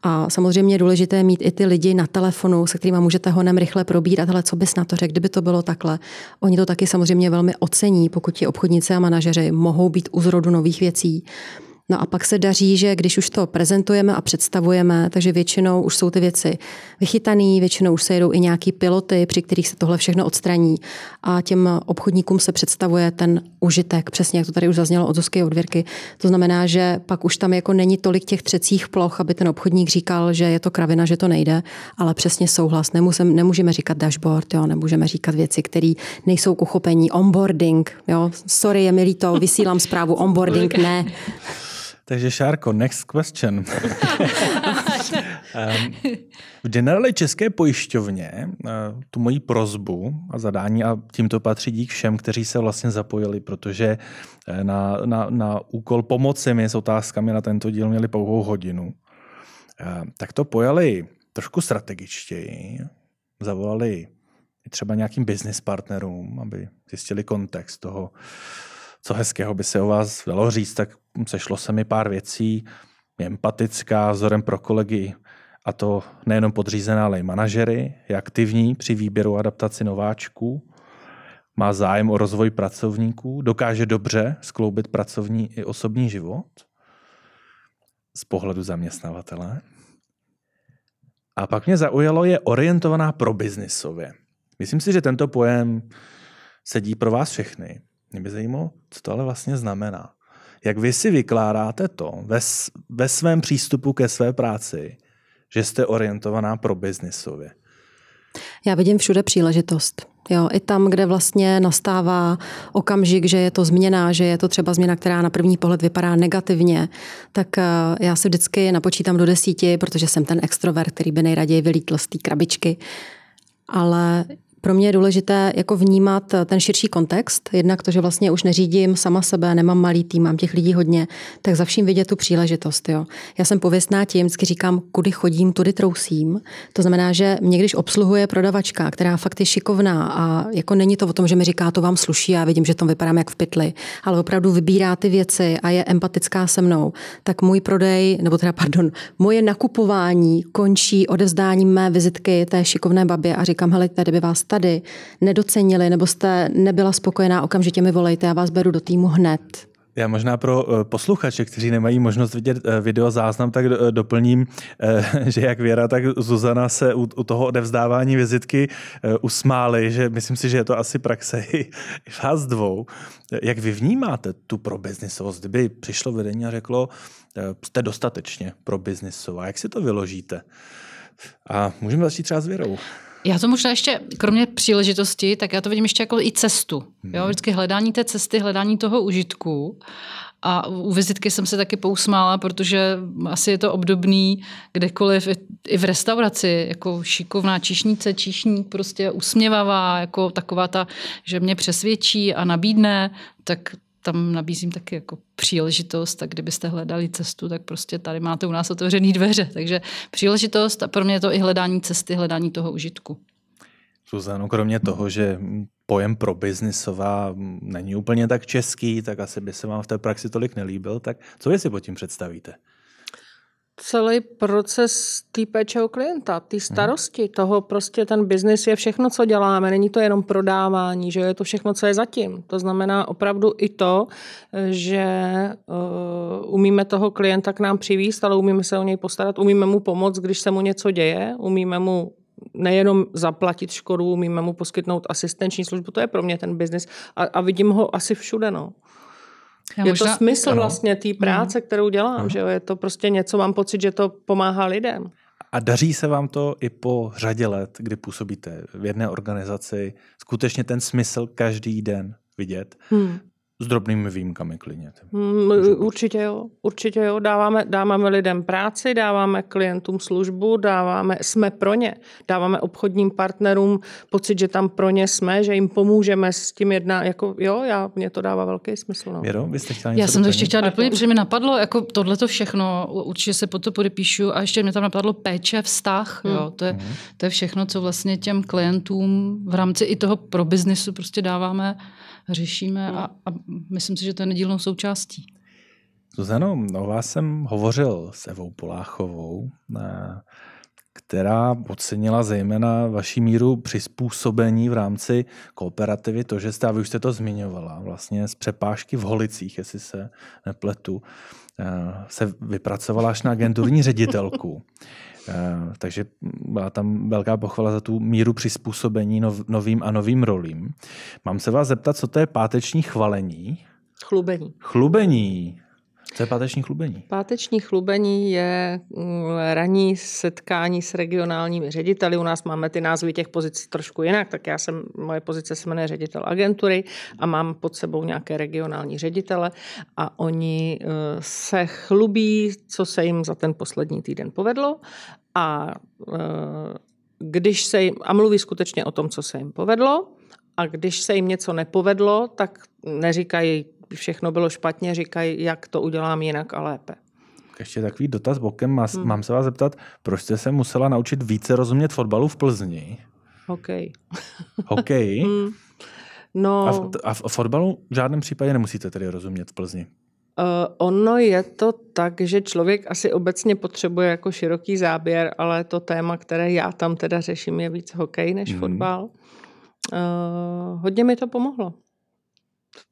A samozřejmě je důležité mít i ty lidi na telefonu, se kterými můžete honem rychle probírat, ale co bys na to řekl, kdyby to bylo takhle. Oni to taky samozřejmě velmi ocení, pokud ti obchodníci a manažeři mohou být u zrodu nových věcí. No a pak se daří, že když už to prezentujeme a představujeme, takže většinou už jsou ty věci vychytané, většinou už se jedou i nějaký piloty, při kterých se tohle všechno odstraní a těm obchodníkům se představuje ten užitek, přesně jak to tady už zaznělo od Zuzky odvěrky. To znamená, že pak už tam jako není tolik těch třecích ploch, aby ten obchodník říkal, že je to kravina, že to nejde, ale přesně souhlas. Nemusím, nemůžeme říkat dashboard, jo, nemůžeme říkat věci, které nejsou k uchopení. Onboarding, jo. Sorry, je mi líto, vysílám zprávu onboarding, ne. Takže Šárko, next question. v generáli České pojišťovně eh, tu moji prozbu a zadání a tímto patří dík všem, kteří se vlastně zapojili, protože eh, na, na, na úkol pomoci mi s otázkami na tento díl měli pouhou hodinu. Eh, tak to pojali trošku strategičtěji, zavolali třeba nějakým business partnerům, aby zjistili kontext toho, co hezkého by se o vás dalo říct, tak sešlo se mi pár věcí. Je empatická, vzorem pro kolegy, a to nejenom podřízená, ale i manažery, je aktivní při výběru adaptaci nováčků, má zájem o rozvoj pracovníků, dokáže dobře skloubit pracovní i osobní život z pohledu zaměstnavatele. A pak mě zaujalo, je orientovaná pro biznisově. Myslím si, že tento pojem sedí pro vás všechny. Mě by zajímalo, co to ale vlastně znamená. Jak vy si vykládáte to ve, ve svém přístupu ke své práci, že jste orientovaná pro biznisově? Já vidím všude příležitost. Jo, I tam, kde vlastně nastává okamžik, že je to změna, že je to třeba změna, která na první pohled vypadá negativně, tak eh, já si vždycky napočítám do desíti, protože jsem ten extrovert, který by nejraději vylítl z té krabičky. Ale pro mě je důležité jako vnímat ten širší kontext, jednak to, že vlastně už neřídím sama sebe, nemám malý tým, mám těch lidí hodně, tak za vším vidět tu příležitost. Jo. Já jsem pověstná tím, vždycky říkám, kudy chodím, tudy trousím. To znamená, že mě když obsluhuje prodavačka, která fakt je šikovná a jako není to o tom, že mi říká, to vám sluší, já vidím, že to vypadám jak v pytli, ale opravdu vybírá ty věci a je empatická se mnou, tak můj prodej, nebo teda pardon, moje nakupování končí odevzdáním mé vizitky té šikovné babě a říkám, hele, tady by vás tady nedocenili nebo jste nebyla spokojená, okamžitě mi volejte, já vás beru do týmu hned. Já možná pro eh, posluchače, kteří nemají možnost vidět eh, video záznam, tak eh, doplním, že jak Věra, tak Zuzana se u toho odevzdávání vizitky usmály, že myslím si, že je to asi praxe i vás dvou. Jak vy vnímáte tu pro biznisovost? Kdyby přišlo vedení a řeklo, jste dostatečně pro biznisová, jak si to vyložíte? A můžeme začít třeba s Věrou. Já to možná ještě, kromě příležitosti, tak já to vidím ještě jako i cestu. Jo? Hmm. Vždycky hledání té cesty, hledání toho užitku. A u vizitky jsem se taky pousmála, protože asi je to obdobný kdekoliv, i v restauraci, jako šikovná číšnice, číšník, prostě usměvavá, jako taková ta, že mě přesvědčí a nabídne, tak tam nabízím taky jako příležitost, tak kdybyste hledali cestu, tak prostě tady máte u nás otevřený dveře. Takže příležitost a pro mě je to i hledání cesty, hledání toho užitku. Suzano, kromě toho, že pojem pro biznisová není úplně tak český, tak asi by se vám v té praxi tolik nelíbil, tak co vy si pod tím představíte? Celý proces té péče o klienta, té starosti, hmm. toho prostě ten biznis je všechno, co děláme. Není to jenom prodávání, že je to všechno, co je zatím. To znamená opravdu i to, že uh, umíme toho klienta k nám přivíst, ale umíme se o něj postarat, umíme mu pomoct, když se mu něco děje, umíme mu nejenom zaplatit škodu, umíme mu poskytnout asistenční službu, to je pro mě ten biznis a, a vidím ho asi všude. No. Já je možná... to smysl ano. vlastně té práce, kterou dělám, ano. že jo? je to prostě něco, mám pocit, že to pomáhá lidem. A daří se vám to i po řadě let, kdy působíte v jedné organizaci, skutečně ten smysl každý den vidět? Hmm. S drobnými výjimkami klidně. Mm, určitě jo, určitě jo. Dáváme, dáváme lidem práci, dáváme klientům službu, dáváme, jsme pro ně. Dáváme obchodním partnerům pocit, že tam pro ně jsme, že jim pomůžeme s tím jedna, jako jo, já, mě to dává velký smysl. No. Věro, vy jste chtěla Já jsem to ještě chtěla doplnit, protože mi napadlo, jako tohle to všechno, určitě se po to podepíšu a ještě mě tam napadlo péče, vztah, hmm. jo, to je, hmm. to je všechno, co vlastně těm klientům v rámci i toho pro biznisu prostě dáváme řešíme a, a myslím si, že to je nedílnou součástí. Zuzano, o vás jsem hovořil s Evou Poláchovou, která ocenila zejména vaší míru přizpůsobení v rámci kooperativy, to, že jste, a vy už jste to zmiňovala, vlastně z přepážky v Holicích, jestli se nepletu, se vypracovala až na agenturní ředitelku. Eh, takže byla tam velká pochvala za tu míru přizpůsobení nov, novým a novým rolím. Mám se vás zeptat, co to je páteční chvalení? Chlubení. Chlubení. Co je páteční chlubení? Páteční chlubení je mm, ranní setkání s regionálními řediteli. U nás máme ty názvy těch pozic trošku jinak, tak já jsem, moje pozice se jmenuje ředitel agentury a mám pod sebou nějaké regionální ředitele a oni eh, se chlubí, co se jim za ten poslední týden povedlo a eh, když se jim, a mluví skutečně o tom, co se jim povedlo, a když se jim něco nepovedlo, tak neříkají všechno bylo špatně, říkají, jak to udělám jinak a lépe. Ještě takový dotaz bokem. Mám, hmm. mám se vás zeptat, proč jste se musela naučit více rozumět fotbalu v Plzni? Hokej. Hokej? hmm. No, A v, a v fotbalu v žádném případě nemusíte tedy rozumět v Plzni. Uh, ono je to tak, že člověk asi obecně potřebuje jako široký záběr, ale to téma, které já tam teda řeším, je víc hokej než mm. fotbal. Uh, hodně mi to pomohlo.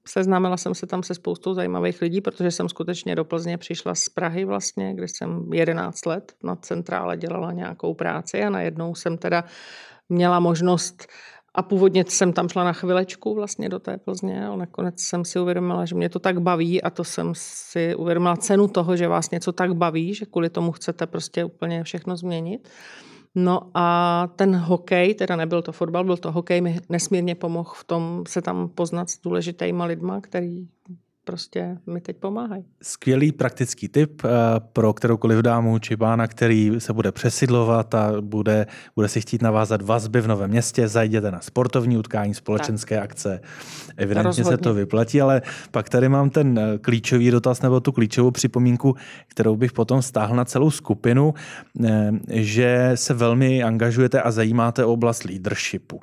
Seznámila jsem se tam se spoustou zajímavých lidí, protože jsem skutečně do Plzně přišla z Prahy vlastně, kde jsem 11 let na centrále dělala nějakou práci a najednou jsem teda měla možnost a původně jsem tam šla na chvilečku vlastně do té Plzně, ale nakonec jsem si uvědomila, že mě to tak baví a to jsem si uvědomila cenu toho, že vás něco tak baví, že kvůli tomu chcete prostě úplně všechno změnit. No a ten hokej, teda nebyl to fotbal, byl to hokej, mi nesmírně pomohl v tom se tam poznat s důležitýma lidma, který prostě mi teď pomáhají. Skvělý praktický tip eh, pro kteroukoliv dámu či pána, který se bude přesidlovat a bude, bude si chtít navázat vazby v novém městě, zajděte na sportovní utkání, společenské tak. akce. Evidentně Rozhodně. se to vyplatí, ale pak tady mám ten eh, klíčový dotaz nebo tu klíčovou připomínku, kterou bych potom stáhl na celou skupinu, eh, že se velmi angažujete a zajímáte o oblast leadershipu.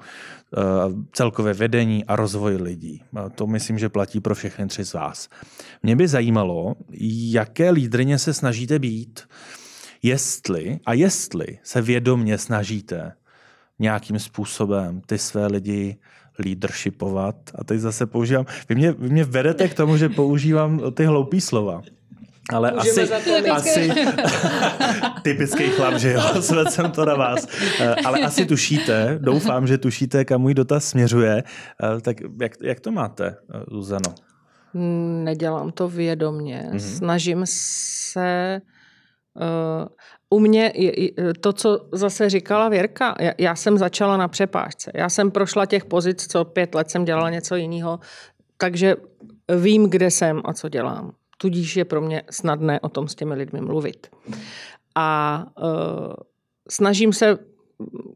Celkové vedení a rozvoj lidí. To myslím, že platí pro všechny tři z vás. Mě by zajímalo, jaké lídrině se snažíte být, jestli a jestli se vědomně snažíte nějakým způsobem ty své lidi leadershipovat. A teď zase používám, vy mě, vy mě vedete k tomu, že používám ty hloupý slova. Ale Můžeme asi, asi typický chlap, že jo, svedl jsem to na vás. Eh, ale asi tušíte, doufám, že tušíte, kam můj dotaz směřuje. Eh, tak jak, jak to máte, eh, Luzano? Nedělám to vědomně. Mm-hmm. Snažím se... Uh, u mě to, co zase říkala Věrka, já, já jsem začala na přepážce. Já jsem prošla těch pozic, co pět let jsem dělala něco jiného, takže vím, kde jsem a co dělám tudíž je pro mě snadné o tom s těmi lidmi mluvit. A uh, snažím se,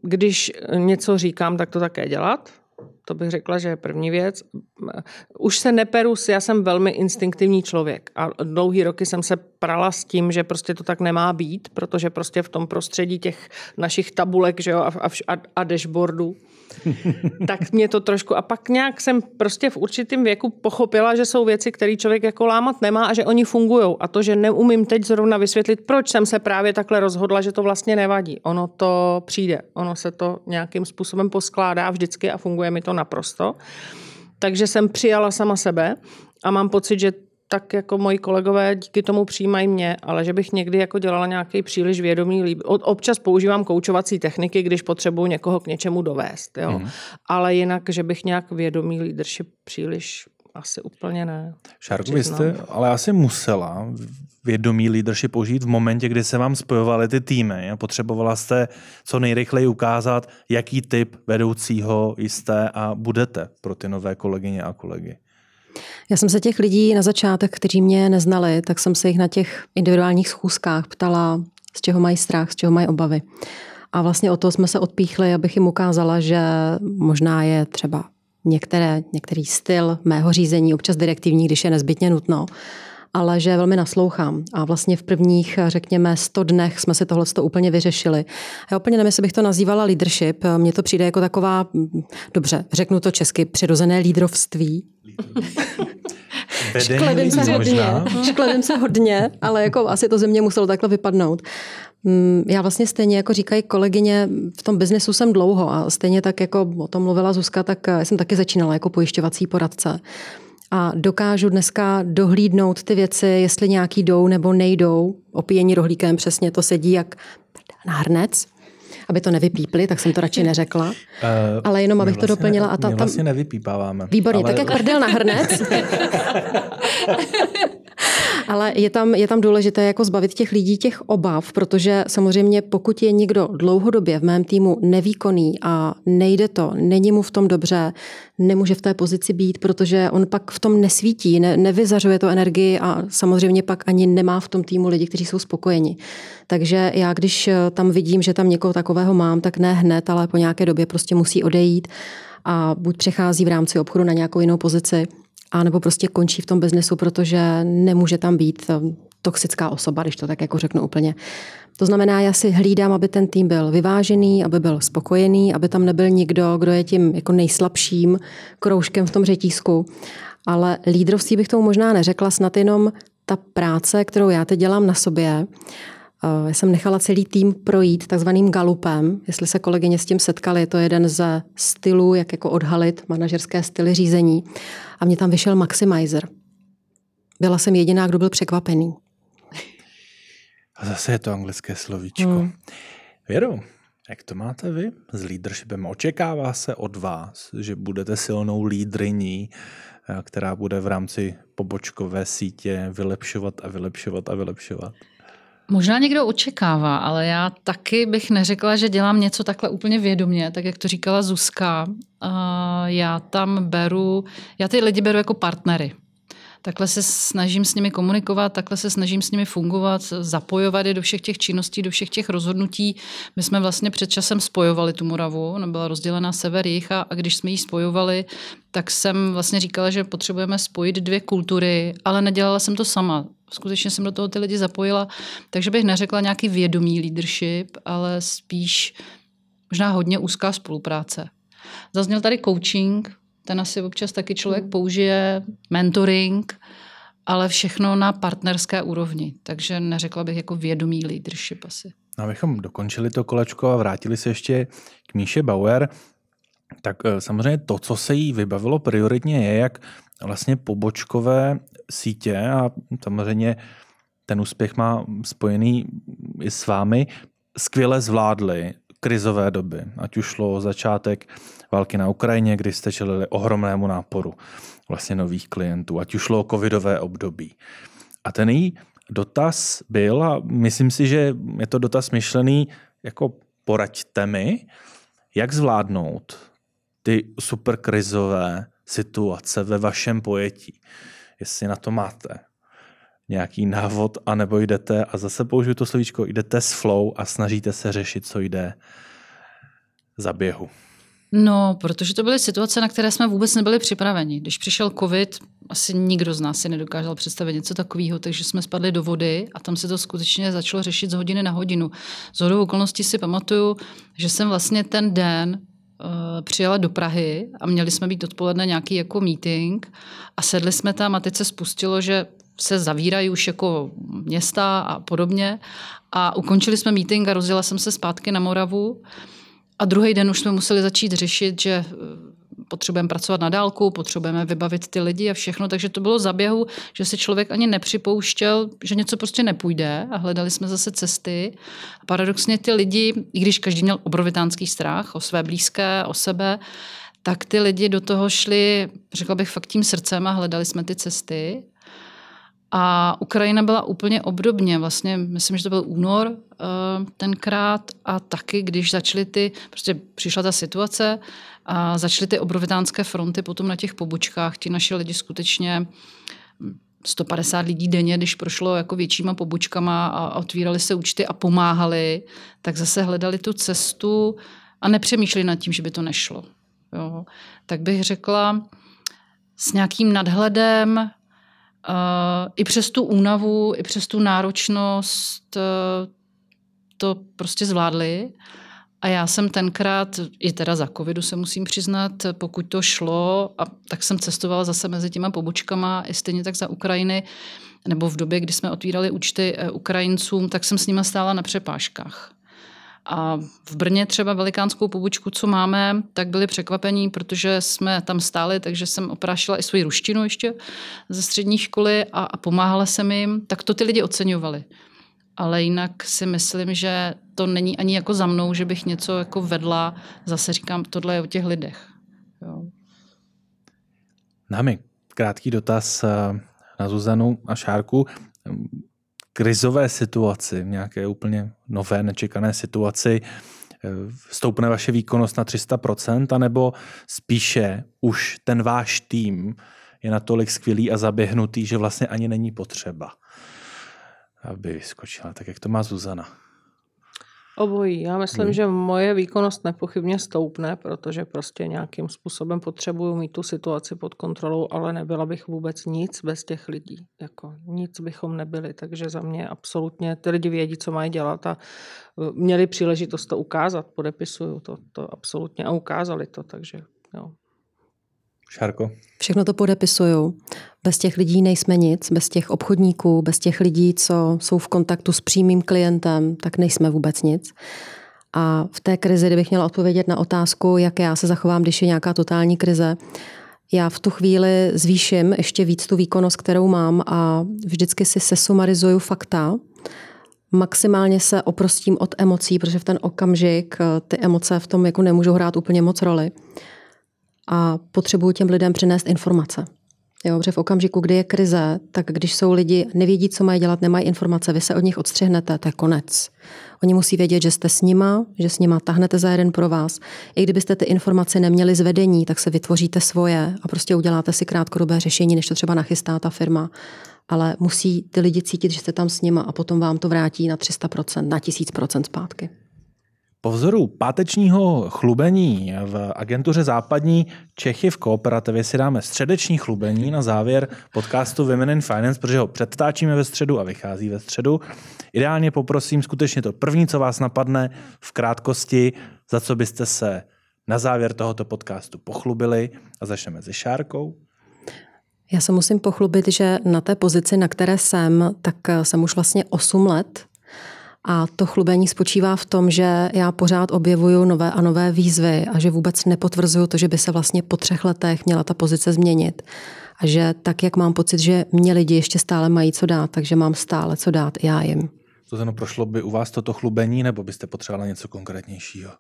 když něco říkám, tak to také dělat. To bych řekla, že je první věc. Už se neperu, já jsem velmi instinktivní člověk a dlouhý roky jsem se prala s tím, že prostě to tak nemá být, protože prostě v tom prostředí těch našich tabulek že jo, a, a, a dashboardů tak mě to trošku... A pak nějak jsem prostě v určitém věku pochopila, že jsou věci, které člověk jako lámat nemá a že oni fungují. A to, že neumím teď zrovna vysvětlit, proč jsem se právě takhle rozhodla, že to vlastně nevadí. Ono to přijde. Ono se to nějakým způsobem poskládá vždycky a funguje mi to naprosto. Takže jsem přijala sama sebe a mám pocit, že tak jako moji kolegové díky tomu přijímají mě, ale že bych někdy jako dělala nějaký příliš vědomý líb. Občas používám koučovací techniky, když potřebuji někoho k něčemu dovést, jo. Mm. Ale jinak, že bych nějak vědomý leadership příliš asi úplně ne. Šárku, vy jste ale asi musela vědomý leadership použít v momentě, kdy se vám spojovaly ty týmy potřebovala jste co nejrychleji ukázat, jaký typ vedoucího jste a budete pro ty nové kolegyně a kolegy. Já jsem se těch lidí na začátek, kteří mě neznali, tak jsem se jich na těch individuálních schůzkách ptala, z čeho mají strach, z čeho mají obavy. A vlastně o to jsme se odpíchli, abych jim ukázala, že možná je třeba některé, některý styl mého řízení občas direktivní, když je nezbytně nutno, ale že velmi naslouchám. A vlastně v prvních, řekněme, 100 dnech jsme si tohle úplně vyřešili. Já úplně nevím, jestli bych to nazývala leadership. Mně to přijde jako taková, dobře, řeknu to česky, přirozené lídrovství. Škledím se hodně, škledím se hodně, ale jako asi to ze mě muselo takhle vypadnout. Mm, já vlastně stejně, jako říkají kolegyně, v tom biznesu jsem dlouho a stejně tak, jako o tom mluvila Zuzka, tak jsem taky začínala jako pojišťovací poradce a dokážu dneska dohlídnout ty věci, jestli nějaký jdou nebo nejdou. Opíjení rohlíkem přesně to sedí jak na hrnec aby to nevypípli, tak jsem to radši neřekla. Uh, ale jenom, abych vlastně, to doplnila. A ta, tam... vlastně nevypípáváme. Výborně, ale... tak jak prdel na hrnec. Ale je tam, je tam důležité jako zbavit těch lidí těch obav, protože samozřejmě pokud je někdo dlouhodobě v mém týmu nevýkonný a nejde to, není mu v tom dobře, nemůže v té pozici být, protože on pak v tom nesvítí, ne, nevyzařuje to energii a samozřejmě pak ani nemá v tom týmu lidi, kteří jsou spokojeni. Takže já, když tam vidím, že tam někoho takového mám, tak ne hned, ale po nějaké době prostě musí odejít a buď přechází v rámci obchodu na nějakou jinou pozici, a nebo prostě končí v tom biznesu, protože nemůže tam být. toxická osoba, když to tak jako řeknu úplně. To znamená, já si hlídám, aby ten tým byl vyvážený, aby byl spokojený, aby tam nebyl nikdo, kdo je tím jako nejslabším kroužkem v tom řetízku. Ale lídrovství bych tomu možná neřekla, snad jenom ta práce, kterou já teď dělám na sobě, já jsem nechala celý tým projít takzvaným galupem. Jestli se kolegyně s tím setkali, je to jeden ze stylů, jak jako odhalit manažerské styly řízení. A mě tam vyšel maximizer. Byla jsem jediná, kdo byl překvapený. A zase je to anglické slovíčko. Hmm. Věro, jak to máte vy s leadershipem? Očekává se od vás, že budete silnou lídriní, eh, která bude v rámci pobočkové sítě vylepšovat a vylepšovat a vylepšovat? Možná někdo očekává, ale já taky bych neřekla, že dělám něco takhle úplně vědomě, tak jak to říkala Zuzka. Já tam beru, já ty lidi beru jako partnery. Takhle se snažím s nimi komunikovat, takhle se snažím s nimi fungovat, zapojovat je do všech těch činností, do všech těch rozhodnutí. My jsme vlastně před časem spojovali tu Moravu, ona byla rozdělená sever jich a, a když jsme ji spojovali, tak jsem vlastně říkala, že potřebujeme spojit dvě kultury, ale nedělala jsem to sama. Skutečně jsem do toho ty lidi zapojila, takže bych neřekla nějaký vědomý leadership, ale spíš možná hodně úzká spolupráce. Zazněl tady coaching, ten asi občas taky člověk hmm. použije, mentoring, ale všechno na partnerské úrovni. Takže neřekla bych jako vědomý leadership asi. No, abychom dokončili to kolečko a vrátili se ještě k Míše Bauer, tak eh, samozřejmě to, co se jí vybavilo prioritně, je, jak vlastně pobočkové sítě a samozřejmě ten úspěch má spojený i s vámi, skvěle zvládli krizové doby, ať už šlo o začátek války na Ukrajině, kdy jste čelili ohromnému náporu vlastně nových klientů, ať už šlo o covidové období. A ten její dotaz byl, a myslím si, že je to dotaz myšlený jako poraďte mi, jak zvládnout ty superkrizové situace ve vašem pojetí. Jestli na to máte nějaký návod, anebo jdete, a zase použiju to slovíčko, jdete s flow a snažíte se řešit, co jde za běhu. No, protože to byly situace, na které jsme vůbec nebyli připraveni. Když přišel covid, asi nikdo z nás si nedokázal představit něco takového, takže jsme spadli do vody a tam se to skutečně začalo řešit z hodiny na hodinu. Z hodou okolností si pamatuju, že jsem vlastně ten den přijela do Prahy a měli jsme být odpoledne nějaký jako meeting a sedli jsme tam a teď se spustilo, že se zavírají už jako města a podobně. A ukončili jsme meeting a rozjela jsem se zpátky na Moravu. A druhý den už jsme museli začít řešit, že eh, potřebujeme pracovat na dálku, potřebujeme vybavit ty lidi a všechno, takže to bylo zaběhu, že si člověk ani nepřipouštěl, že něco prostě nepůjde a hledali jsme zase cesty. A paradoxně ty lidi, i když každý měl obrovitánský strach o své blízké, o sebe, tak ty lidi do toho šli, řekla bych, fakt tím srdcem a hledali jsme ty cesty. A Ukrajina byla úplně obdobně, vlastně myslím, že to byl únor uh, tenkrát a taky, když začaly ty, prostě přišla ta situace a začaly ty obrovitánské fronty potom na těch pobočkách, ti naši lidi skutečně 150 lidí denně, když prošlo jako většíma pobočkama a otvírali se účty a pomáhali, tak zase hledali tu cestu a nepřemýšleli nad tím, že by to nešlo. Jo. Tak bych řekla, s nějakým nadhledem, i přes tu únavu, i přes tu náročnost eh, to prostě zvládli. A já jsem tenkrát, i teda za covidu se musím přiznat, pokud to šlo, a tak jsem cestovala zase mezi těma pobočkama, i stejně tak za Ukrajiny, nebo v době, kdy jsme otvírali účty eh, Ukrajincům, tak jsem s nimi stála na přepážkách. A v Brně třeba velikánskou pobočku, co máme, tak byli překvapení, protože jsme tam stáli, takže jsem oprášila i svoji ruštinu ještě ze střední školy a, a pomáhala jsem jim. Tak to ty lidi oceňovali. Ale jinak si myslím, že to není ani jako za mnou, že bych něco jako vedla. Zase říkám, tohle je o těch lidech. Jo. Námi krátký dotaz eh, na Zuzanu a Šárku krizové situaci, nějaké úplně nové, nečekané situaci, eh, stoupne vaše výkonnost na 300%, anebo spíše už ten váš tým je natolik skvělý a zaběhnutý, že vlastně ani není potřeba, aby vyskočila. Tak jak to má Zuzana? Obojí. Já myslím, hmm. že moje výkonnost nepochybně stoupne, protože prostě nějakým způsobem potřebuju mít tu situaci pod kontrolou, ale nebyla bych vůbec nic bez těch lidí. Jako nic bychom nebyli, takže za mě absolutně ty lidi vědí, co mají dělat a e, měli příležitost to ukázat, podepisuju to, to absolutně a ukázali to, takže jo. Šárko? Všechno to podepisuju. Bez těch lidí nejsme nic, bez těch obchodníků, bez těch lidí, co jsou v kontaktu s přímým klientem, tak nejsme vůbec nic. A v té krizi, kdybych měla odpovědět na otázku, jak já se zachovám, když je nějaká totální krize, já v tu chvíli zvýším ještě víc tu výkonnost, kterou mám a vždycky si sesumarizuju fakta, maximálně se oprostím od emocí, protože v ten okamžik eh, ty emoce v tom jako nemůžou hrát úplně moc roli a potřebuju těm lidem přinést informace. Jo, protože v okamžiku, kdy je krize, tak když jsou lidi, nevědí, co mají dělat, nemají informace, vy se od nich odstřihnete, to je konec. Oni musí vědět, že jste s nima, že s nima tahnete za jeden pro vás. I kdybyste ty informace neměli z vedení, tak se vytvoříte svoje a prostě uděláte si krátkodobé řešení, než to třeba nachystá ta firma. Ale musí ty lidi cítit, že jste tam s nima a potom vám to vrátí na 300%, na 1000% zpátky. Po vzoru pátečního chlubení v agentuře Západní Čechy v kooperativě si dáme středeční chlubení na závěr podcastu Women in Finance, protože ho předtáčíme ve středu a vychází ve středu. Ideálně poprosím skutečně to první, co vás napadne v krátkosti, za co byste se na závěr tohoto podcastu pochlubili a začneme se Šárkou. Já se musím pochlubit, že na té pozici, na které jsem, tak jsem už vlastně 8 let a to chlubení spočívá v tom, že já pořád objevuju nové a nové výzvy a že vůbec nepotvrzuju to, že by se vlastně po třech letech měla ta pozice změnit. A že tak, jak mám pocit, že mě lidi ještě stále mají co dát, takže mám stále co dát já jim. To prošlo by u vás toto chlubení, nebo byste potřebovala něco konkrétnějšího?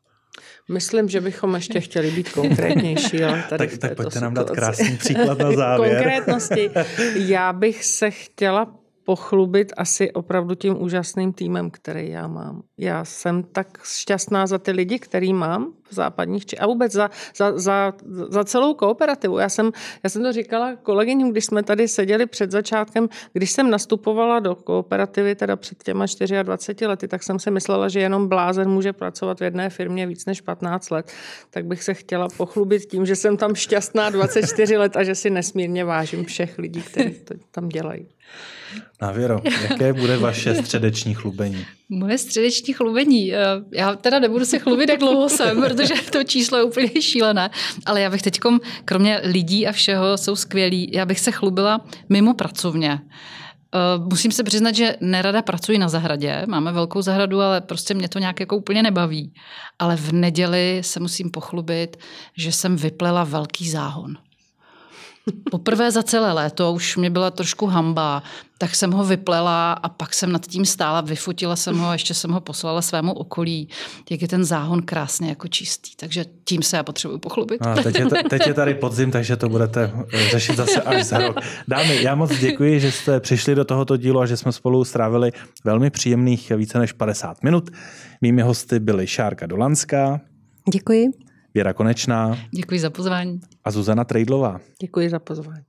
Myslím, že bychom ještě chtěli být konkrétnější, ale tady tak, tak pojďte nám dát krásný příklad na závěr. Konkrétnosti. Já bych se chtěla pochlubit asi opravdu tím úžasným týmem, který já mám. Já jsem tak šťastná za ty lidi, který mám v západních Čechách a vůbec za, za, za, za celou kooperativu. Já jsem, já jsem to říkala kolegyním, když jsme tady seděli před začátkem, když jsem nastupovala do kooperativy, teda před těma 24 lety, tak jsem si myslela, že jenom blázen může pracovat v jedné firmě víc než 15 let. Tak bych se chtěla pochlubit tím, že jsem tam šťastná 24 let a že si nesmírně vážím všech lidí, kteří to tam dělají. Navěro, jaké bude vaše středeční chlubení? Moje středeční chlubení. Eh, já teda nebudu se chlubit, jak dlouho jsem, protože to číslo je úplně šílené. Ale já bych teď, kromě lidí a všeho, jsou skvělí, já bych se chlubila mimo pracovně. Eh, musím se přiznat, že nerada pracuji na zahradě. Máme velkou zahradu, ale prostě mě to nějak jako úplně nebaví. Ale v neděli se musím pochlubit, že jsem vyplela velký záhon. Poprvé za celé léto už mě byla trošku hamba, tak jsem ho vyplela a pak jsem nad tím stála, vyfotila jsem ho a ještě jsem ho poslala svému okolí, jak je ten záhon krásně jako čistý. Takže tím se já potřebuji pochlubit. A teď, je, teď je tady podzim, takže to budete řešit zase až za rok. Dámy, já moc děkuji, že jste přišli do tohoto dílu a že jsme spolu strávili velmi příjemných více než 50 minut. Mými hosty byly Šárka Dolanská. Děkuji. Věra Konečná. Děkuji za pozvání. A Zuzana Trejdlová. Děkuji za pozvání.